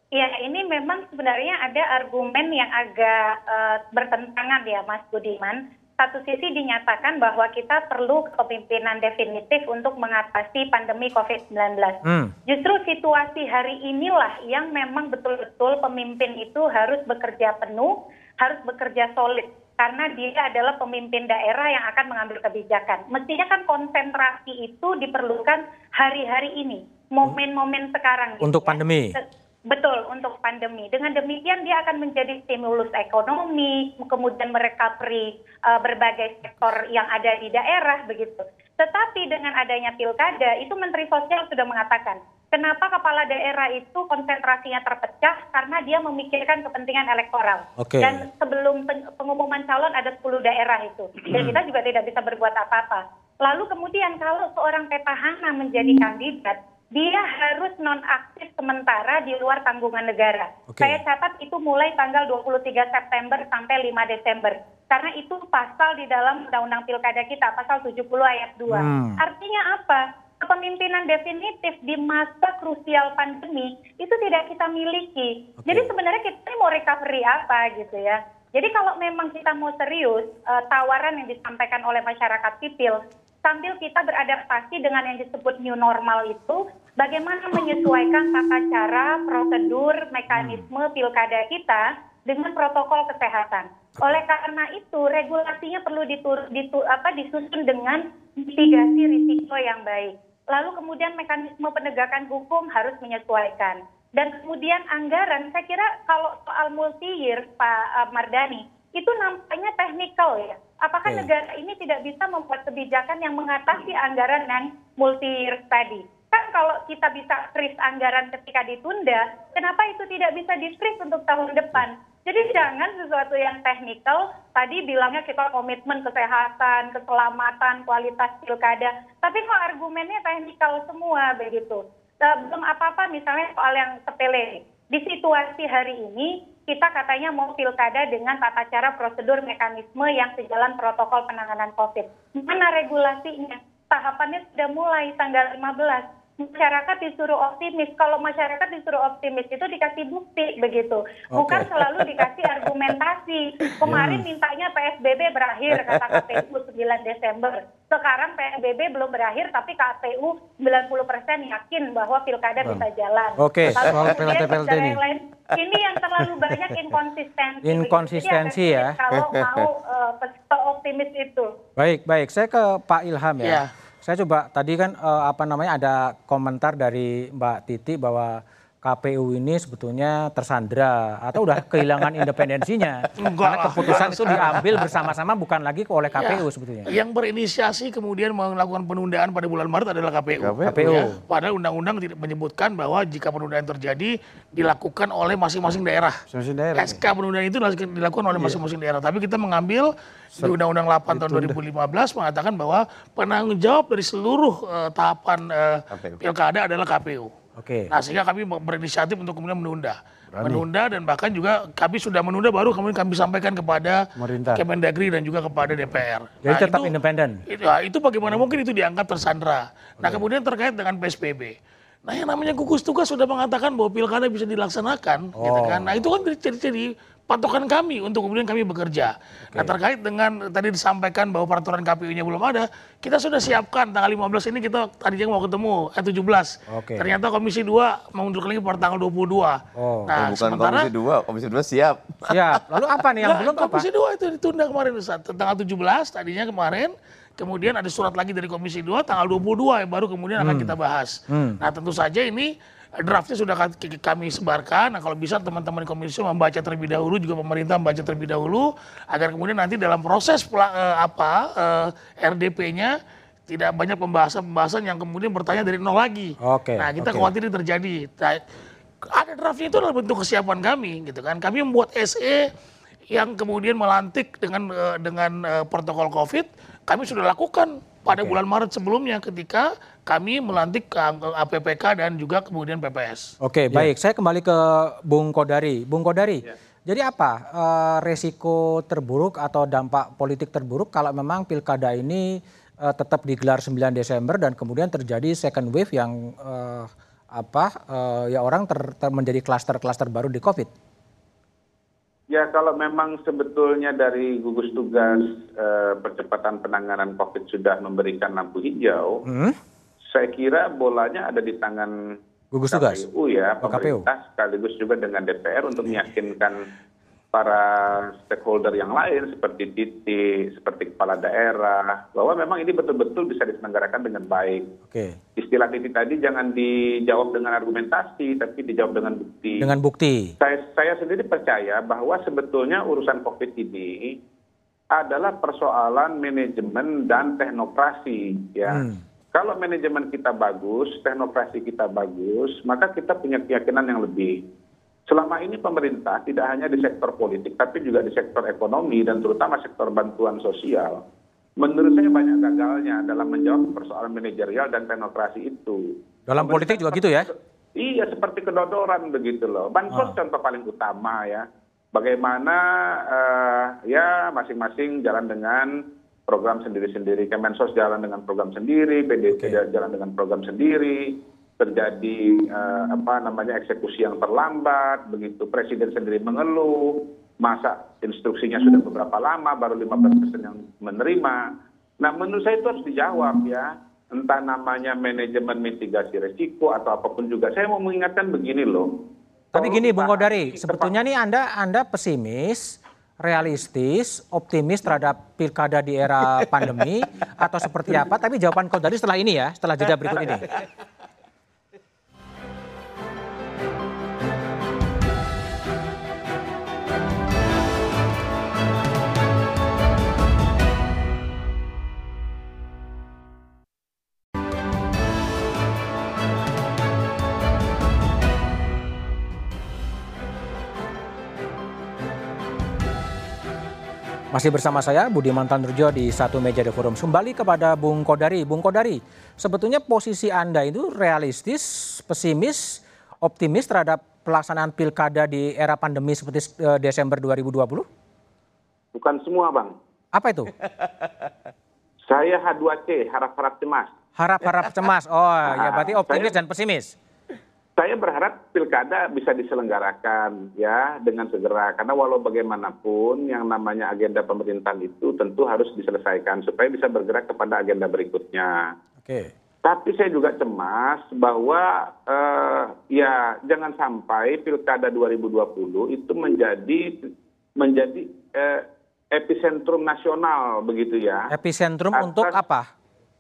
ya ini memang sebenarnya ada argumen yang agak eh, bertentangan ya Mas Budiman. Satu sisi dinyatakan bahwa kita perlu kepemimpinan definitif untuk mengatasi pandemi COVID-19. Hmm. Justru situasi hari inilah yang memang betul-betul pemimpin itu harus bekerja penuh, harus bekerja solid. Karena dia adalah pemimpin daerah yang akan mengambil kebijakan. Mestinya kan konsentrasi itu diperlukan hari-hari ini, momen-momen sekarang. gitu Untuk ya. pandemi? Betul, untuk pandemi. Dengan demikian dia akan menjadi stimulus ekonomi, kemudian merecovery uh, berbagai sektor yang ada di daerah begitu. Tetapi dengan adanya pilkada, itu Menteri Sosial sudah mengatakan, kenapa kepala daerah itu konsentrasinya terpecah karena dia memikirkan kepentingan elektoral. Oke. Dan sebelum pengumuman calon ada 10 daerah itu. Dan kita juga tidak bisa berbuat apa-apa. Lalu kemudian kalau seorang petahana menjadi kandidat, dia harus nonaktif sementara di luar tanggungan negara. Oke. Saya catat itu mulai tanggal 23 September sampai 5 Desember. Karena itu pasal di dalam Undang-Undang Pilkada kita, pasal 70 ayat 2. Hmm. Artinya apa? Kepemimpinan definitif di masa krusial pandemi itu tidak kita miliki. Oke. Jadi sebenarnya kita mau recovery apa gitu ya. Jadi kalau memang kita mau serius, eh, tawaran yang disampaikan oleh masyarakat sipil, sambil kita beradaptasi dengan yang disebut new normal itu, bagaimana menyesuaikan tata cara, prosedur, mekanisme pilkada kita dengan protokol kesehatan. Oleh karena itu, regulasinya perlu ditur, ditu, apa, disusun dengan mitigasi risiko yang baik. Lalu kemudian mekanisme penegakan hukum harus menyesuaikan. Dan kemudian anggaran, saya kira kalau soal multi year, Pak uh, Mardani, itu nampaknya teknikal ya. Apakah Oke. negara ini tidak bisa membuat kebijakan yang mengatasi anggaran yang multi year tadi? Kan kalau kita bisa freeze anggaran ketika ditunda, kenapa itu tidak bisa di-freeze untuk tahun depan? Jadi jangan sesuatu yang teknikal, tadi bilangnya kita komitmen kesehatan, keselamatan, kualitas pilkada, tapi kok argumennya teknikal semua begitu. Eh, belum apa-apa misalnya soal yang sepele. Di situasi hari ini, kita katanya mau pilkada dengan tata cara prosedur mekanisme yang sejalan protokol penanganan COVID. Mana regulasinya? Tahapannya sudah mulai tanggal 15 masyarakat disuruh optimis. Kalau masyarakat disuruh optimis itu dikasih bukti begitu, bukan selalu dikasih argumentasi. Kemarin mintanya PSBB berakhir kata KPU 9 Desember. Sekarang PSBB belum berakhir tapi KPU 90% yakin bahwa pilkada bisa jalan. Oke, Lalu soal PLT-PLT ini. yang lain, ini yang terlalu banyak inkonsistensi. Inkonsistensi ya. Kalau mau uh, optimis itu. Baik, baik. Saya ke Pak Ilham ya. Iya. Saya coba tadi kan eh, apa namanya ada komentar dari Mbak Titi bahwa KPU ini sebetulnya tersandra atau udah kehilangan independensinya. Enggak Karena keputusan itu diambil bersama-sama bukan lagi oleh KPU Ya. sebetulnya. Yang berinisiasi kemudian melakukan penundaan pada bulan Maret adalah KPU. KPU. Ya. Padahal undang-undang tidak menyebutkan bahwa jika penundaan terjadi dilakukan oleh masing-masing daerah. Masing-masing daerah, SK penundaan itu dilakukan oleh masing-masing daerah. Tapi kita mengambil di Undang-Undang 8 tahun 2015 mengatakan bahwa penanggung jawab dari seluruh eh, tahapan KPU. pilkada adalah KPU. Oke. Nah sehingga kami berinisiatif untuk kemudian menunda. Menunda dan bahkan juga kami sudah menunda baru kemudian kami sampaikan kepada Pemerintah. Kemendagri dan juga kepada DPR. Jadi Nah, tetap independen. itu, ya, itu bagaimana mungkin itu dianggap tersandra. Nah kemudian terkait dengan PSBB. Nah yang namanya gugus tugas sudah mengatakan bahwa pilkada bisa dilaksanakan, gitu kan. Nah itu kan jadi patokan kami untuk kemudian kami bekerja. Nah terkait dengan tadi disampaikan bahwa peraturan KPU-nya belum ada, kita sudah siapkan tanggal 15 ini kita tadinya mau ketemu, eh 17. Oke. Ternyata Komisi 2 mengundurkan lagi pada tanggal 22. Oh. Nah Bukan sementara komisi dua, komisi dua siap. Siap. Lalu apa nih yang Nggak, belum apa? Komisi 2 itu ditunda kemarin Ustaz. tanggal 17 tadinya kemarin. Kemudian ada surat lagi dari Komisi 2 tanggal 22 yang baru kemudian akan kita bahas. Nah, tentu saja ini draftnya sudah kami sebarkan. Nah, kalau bisa teman-teman komisi membaca terlebih dahulu juga pemerintah membaca terlebih dahulu agar kemudian nanti dalam proses eh, apa eh, RDP-nya tidak banyak pembahasan-pembahasan yang kemudian bertanya dari nol lagi. Oke, Nah, kita oke. khawatir ini terjadi. Nah, ada draftnya itu adalah bentuk kesiapan kami gitu kan. Kami membuat SE yang kemudian melantik dengan eh, dengan eh, protokol Covid, kami sudah lakukan pada bulan Maret sebelumnya ketika kami melantik APPK dan juga kemudian PPS. Oke, baik. Saya kembali ke Bung Kodari. Bung Kodari, jadi apa eh, resiko terburuk atau dampak politik terburuk kalau memang pilkada ini eh, tetap digelar 9 Desember dan kemudian terjadi second wave yang eh, apa eh, ya orang ter, ter- menjadi klaster-klaster baru di COVID? Ya kalau memang sebetulnya dari gugus tugas eh, percepatan penanganan COVID sudah memberikan lampu hijau, Hmm? saya kira bolanya ada di tangan Gugus tugas? KPU ya, Oh, KPU. pemerintah sekaligus juga dengan DPR untuk meyakinkan para stakeholder yang lain seperti titik, seperti kepala daerah, bahwa memang ini betul-betul bisa diselenggarakan dengan baik. Oke. Istilah titik tadi jangan dijawab dengan argumentasi, tapi dijawab dengan bukti. Dengan bukti. Saya, saya sendiri percaya bahwa sebetulnya urusan COVID ini adalah persoalan manajemen dan teknokrasi. Ya. Hmm. Kalau manajemen kita bagus, teknokrasi kita bagus, maka kita punya keyakinan yang lebih. Selama ini pemerintah tidak hanya di sektor politik, tapi juga di sektor ekonomi dan terutama sektor bantuan sosial. Menurut saya banyak gagalnya dalam menjawab persoalan manajerial dan teknokrasi itu. Dalam politik juga gitu ya? Iya, seperti kedodoran begitu loh. Bansos contoh paling utama ya. Bagaimana eh, ya masing-masing jalan dengan program sendiri-sendiri. Kemensos jalan dengan program sendiri, PDT jalan dengan program sendiri terjadi eh, apa namanya eksekusi yang terlambat begitu presiden sendiri mengeluh masa instruksinya sudah beberapa lama baru 15 persen yang menerima nah menurut saya itu harus dijawab ya entah namanya manajemen mitigasi resiko atau apa pun juga saya mau mengingatkan begini loh tapi gini Bung Kodari, sebetulnya nih Anda Anda pesimis, realistis, optimis terhadap pilkada di era pandemi atau seperti apa? Tapi jawaban Kodari setelah ini ya, setelah jeda berikut ini. Masih bersama saya Budi Mantanurjo di satu meja The Forum. Kembali kepada Bung Kodari. Bung Kodari, sebetulnya posisi Anda itu realistis, pesimis, optimis terhadap pelaksanaan pilkada di era pandemi seperti eh, Desember 2020? bukan semua bang Apa itu? saya H2C harap-harap cemas Harap-harap cemas. Oh, ya berarti optimis Saya- dan pesimis. Saya berharap pilkada bisa diselenggarakan ya dengan segera karena walau bagaimanapun yang namanya agenda pemerintahan itu tentu harus diselesaikan supaya bisa bergerak kepada agenda berikutnya. Oke. Tapi saya juga cemas bahwa eh, ya jangan sampai pilkada 2020 itu menjadi menjadi eh, epicentrum nasional begitu ya Epicentrum Atas- untuk apa?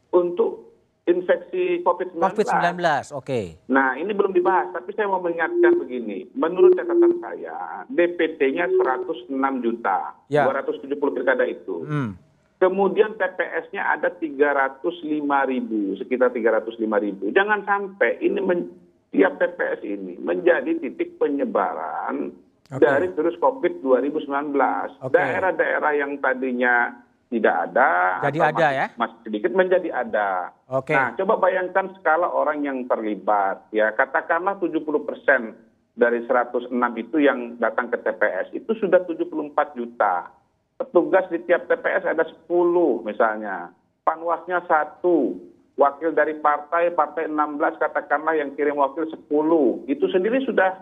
untuk infeksi COVID-19. COVID-19. Oke. Nah, ini belum dibahas, tapi saya mau mengingatkan begini. Menurut catatan saya, DPT-nya 106 juta, Ya. 270 pilkada itu. Hmm. Kemudian TPS-nya ada 305 ribu, sekitar 305 ribu. Jangan sampai ini men- tiap TPS ini menjadi titik penyebaran Oke. dari virus COVID 2019. Oke. Daerah-daerah yang tadinya tidak ada, Jadi ada masih, ya? masih sedikit menjadi ada. Oke. Nah, coba bayangkan skala orang yang terlibat. Ya, katakanlah 70 persen dari 106 itu yang datang ke TPS itu sudah 74 juta. Petugas di tiap TPS ada 10 misalnya. Panwasnya satu. Wakil dari partai, partai 16 katakanlah yang kirim wakil 10. Itu sendiri sudah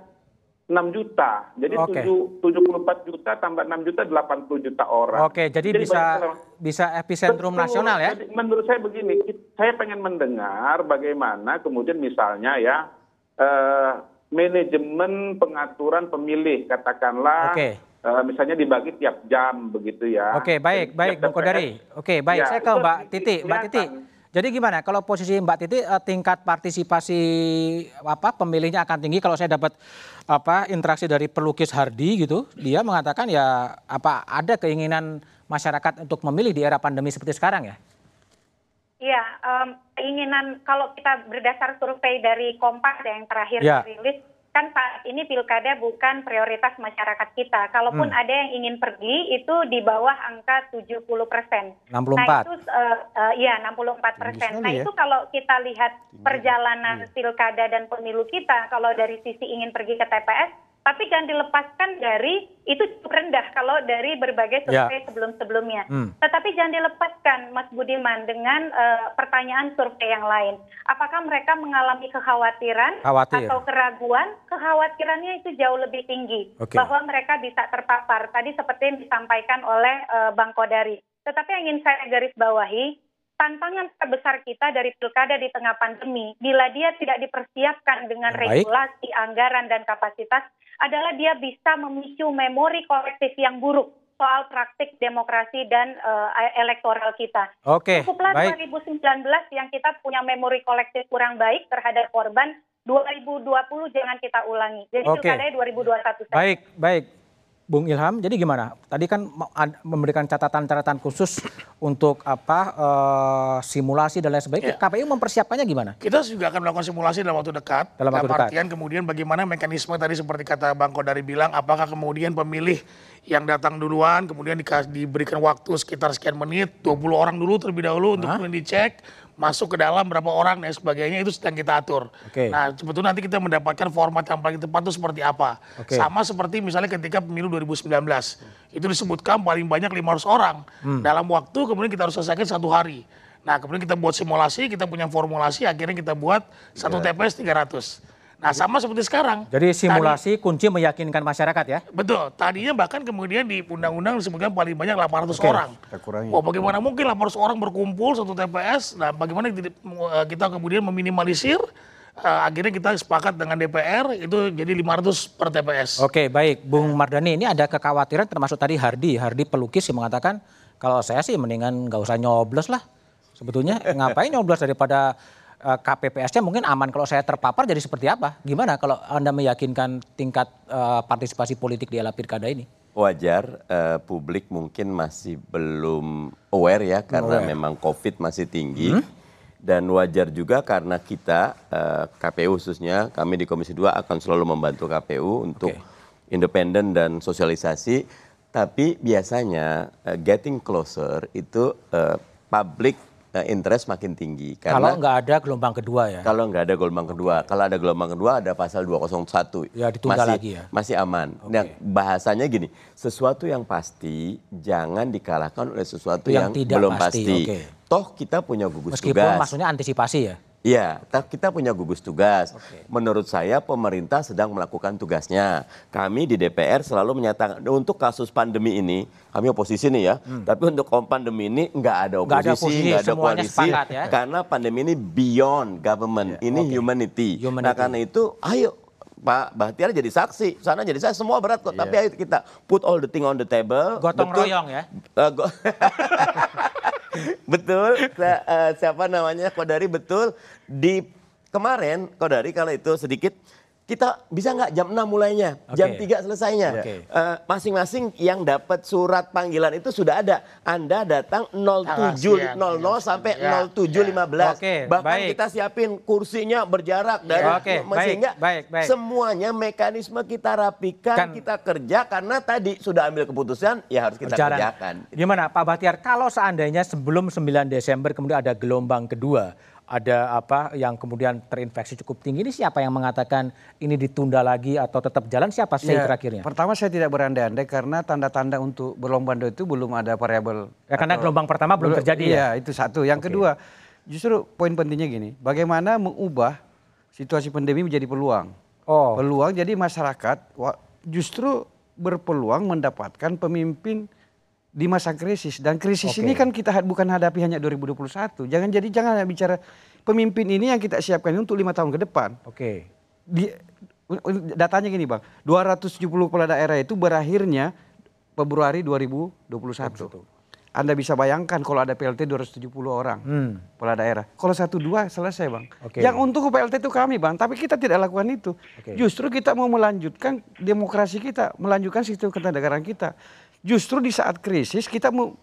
6 juta. Jadi Oke. 7, 74 juta tambah 6 juta 80 juta orang. Oke, jadi bisa bayangkan, bisa epicentrum Betul. nasional ya? Jadi menurut saya begini, saya pengen mendengar bagaimana kemudian misalnya ya eh, manajemen pengaturan pemilih katakanlah Oke. eh, misalnya dibagi tiap jam begitu ya. Oke, baik, Jadi baik, tiap Bung Kodari. Oke, baik. Ya, Saya ke Mbak Titi. Mbak Titi. Jadi gimana kalau posisi Mbak Titi eh, tingkat partisipasi apa pemilihnya akan tinggi kalau saya dapat apa interaksi dari pelukis Hardi gitu, dia mengatakan ya apa ada keinginan masyarakat untuk memilih di era pandemi seperti sekarang ya? Iya, em, keinginan kalau kita berdasar survei dari Kompas yang terakhir Ya. dirilis, kan saat ini pilkada bukan prioritas masyarakat kita. Kalaupun Hmm. ada yang ingin pergi, itu di bawah angka 70 persen. 64. Nah itu, eh, eh, iya 64 persen. Nah ya. itu kalau kita lihat perjalanan pilkada dan pemilu kita, kalau dari sisi ingin pergi ke TPS, tapi jangan dilepaskan dari itu cukup rendah kalau dari berbagai Ya. survei sebelum-sebelumnya. Hmm. Tetapi jangan dilepaskan, Mas Budiman, dengan eh, pertanyaan survei yang lain. Apakah mereka mengalami kekhawatiran Khawatir. atau keraguan? Kekhawatirannya itu jauh lebih tinggi Oke. bahwa mereka bisa terpapar. Tadi seperti yang disampaikan oleh eh, Bang Kodari. Tetapi yang ingin saya garis bawahi, tantangan terbesar kita dari pilkada di tengah pandemi, bila dia tidak dipersiapkan dengan Baik. regulasi, anggaran, dan kapasitas, adalah dia bisa memicu memori kolektif yang buruk soal praktik demokrasi dan uh, elektoral kita. Oke, Cukuplah baik. 2019 yang kita punya memori kolektif kurang baik terhadap korban, 2020 jangan kita ulangi. Jadi pilkadanya 2021 saja. Baik, baik. Bung Ilham, jadi gimana? Tadi kan memberikan catatan-catatan khusus untuk apa eh, simulasi dan lain sebagainya. Iya. KPU mempersiapkannya gimana? Kita juga akan melakukan simulasi dalam waktu dekat. Dalam waktu dekat. artian kemudian bagaimana mekanisme tadi seperti kata Bang Kodari bilang, apakah kemudian pemilih yang datang duluan, kemudian dikas- diberikan waktu sekitar sekian menit, 20 orang dulu terlebih dahulu untuk kemudian dicek, masuk ke dalam berapa orang dan sebagainya itu sedang kita atur. Oke. Nah sebetulnya nanti kita mendapatkan format yang paling tepat itu seperti apa. Oke. Sama seperti misalnya ketika pemilu 2019. Itu disebutkan paling banyak 500 orang. Hmm. Dalam waktu kemudian kita harus selesaikan satu hari. Nah kemudian kita buat simulasi, kita punya formulasi, akhirnya kita buat satu TPS 300. Nah sama seperti sekarang. Jadi Tadi- simulasi kunci meyakinkan masyarakat ya? Betul. Tadinya bahkan kemudian di undang-undang disebutkan paling banyak 800 Oke. orang. Wah, bagaimana mungkin 800 orang berkumpul satu TPS? Nah, bagaimana kita, kita kemudian meminimalisir? eh, akhirnya kita sepakat dengan DPR itu jadi 500 per TPS. Oke, baik. Bung Mardani, ini ada kekhawatiran termasuk tadi Hardi. Hardi pelukis yang mengatakan, kalau saya sih mendingan nggak usah nyoblos lah. Sebetulnya ngapain nyoblos daripada eh, KPPS-nya mungkin aman kalau saya terpapar jadi seperti apa? Gimana kalau Anda meyakinkan tingkat eh, partisipasi politik di ala pilkada ini? Wajar eh, publik mungkin masih belum aware ya karena aware. memang COVID masih tinggi. Dan wajar juga karena kita eh, KPU khususnya kami di Komisi 2 akan selalu membantu KPU untuk Oke. independen dan sosialisasi. Tapi biasanya eh, getting closer itu eh, public eh, interest makin tinggi Kalau karena nggak ada gelombang kedua ya? kalau nggak ada gelombang kedua, kalau ada gelombang kedua ada pasal 201. Ya, ditunda masih, lagi ya. Masih aman. Nah, bahasanya gini, sesuatu yang pasti jangan dikalahkan oleh sesuatu Yang yang, tidak belum pasti, pasti. oke. Toh kita punya gugus Meskipun tugas. maksudnya antisipasi ya? Iya, toh kita punya gugus tugas. Menurut saya pemerintah sedang melakukan tugasnya. Kami di DPR selalu menyatakan untuk kasus pandemi ini, kami oposisi nih ya. Tapi untuk pandemi ini nggak ada Hmm. Nggak ada oposisi, oposisi, nggak ada koalisi. sepakat ya. Karena pandemi ini beyond government, ini humanity. Humanity. Nah karena itu, ayo Pak Bahtiar jadi saksi, sana jadi saksi, semua berat kok. Tapi ayo kita put all the thing on the table. Gotong Betul. royong ya? Eh, go- betul, eh, siapa namanya? Kodari betul. Di kemarin Kodari kalau itu sedikit kita bisa nggak jam 6 mulainya, jam Oke. 3 selesainya. Oke. Eh, Masing-masing yang dapat surat panggilan itu sudah ada. Anda datang 07.00 Tanggal sekian, sampai ya, 07.15. Oke, Bahkan baik. kita siapin kursinya berjarak dari Oke, baik, sehingga baik, baik. semuanya mekanisme kita rapikan, Kan- kita kerja karena tadi sudah ambil keputusan ya harus kita berjalan. kerjakan. Gimana Pak Bahtiar, kalau seandainya sebelum 9 Desember kemudian ada gelombang kedua, ada apa yang kemudian terinfeksi cukup tinggi, ini siapa yang mengatakan ini ditunda lagi atau tetap jalan, siapa say Ya, terakhirnya? Pertama saya tidak berandai-andai karena tanda-tanda untuk berlombang itu belum ada variabel. Ya, karena atau- gelombang pertama belum terjadi ya? Iya, itu satu. Yang kedua, justru poin pentingnya gini, bagaimana mengubah situasi pandemi menjadi peluang. Oh. Peluang jadi masyarakat justru berpeluang mendapatkan pemimpin di masa krisis dan krisis Oke. ini kan kita bukan hadapi hanya 2021. Jangan jadi jangan hanya bicara pemimpin ini yang kita siapkan ini untuk lima tahun ke depan Oke. di datanya gini bang 270 kepala daerah itu berakhirnya Februari 2021 Anda bisa bayangkan kalau ada PLT 270 orang Hmm. kepala daerah kalau satu dua selesai bang Oke. yang untuk PLT itu kami bang tapi kita tidak lakukan itu Oke. justru kita mau melanjutkan demokrasi kita melanjutkan sistem ketenagaran kita justru di saat krisis kita mau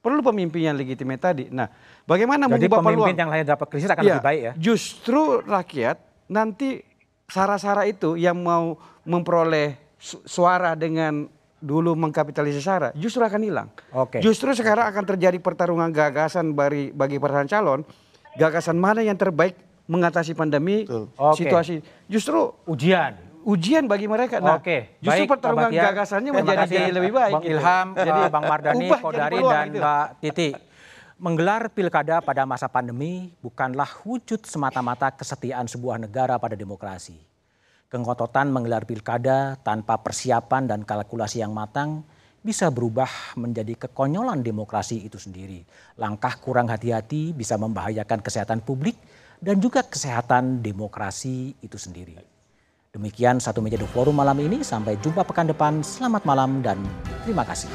perlu pemimpin yang legitimate tadi nah bagaimana Jadi mengubah pemimpin peluang yang lain dapat krisis akan Iya, lebih baik ya? Justru rakyat nanti sara-sara itu yang mau memperoleh su- suara dengan dulu mengkapitalisasi sara justru akan hilang. Oke. Justru sekarang akan terjadi pertarungan gagasan bagi bagi pasangan calon. Gagasan mana yang terbaik mengatasi pandemi Oke. situasi. Justru Ujian. Ujian bagi mereka. Nah, Oke, justru baik, pertarungan gagasannya Terima menjadi kasih, lebih baik. Bang gitu. Ilham, Jadi, Bang jadi Kodari, dan gitu. Mbak Titi. Menggelar pilkada pada masa pandemi bukanlah wujud semata-mata kesetiaan sebuah negara pada demokrasi. Kengototan menggelar pilkada tanpa persiapan dan kalkulasi yang matang bisa berubah menjadi kekonyolan demokrasi itu sendiri. Langkah kurang hati-hati bisa membahayakan kesehatan publik dan juga kesehatan demokrasi itu sendiri. Demikian satu meja The Forum malam ini. Sampai jumpa pekan depan. Selamat malam dan terima kasih.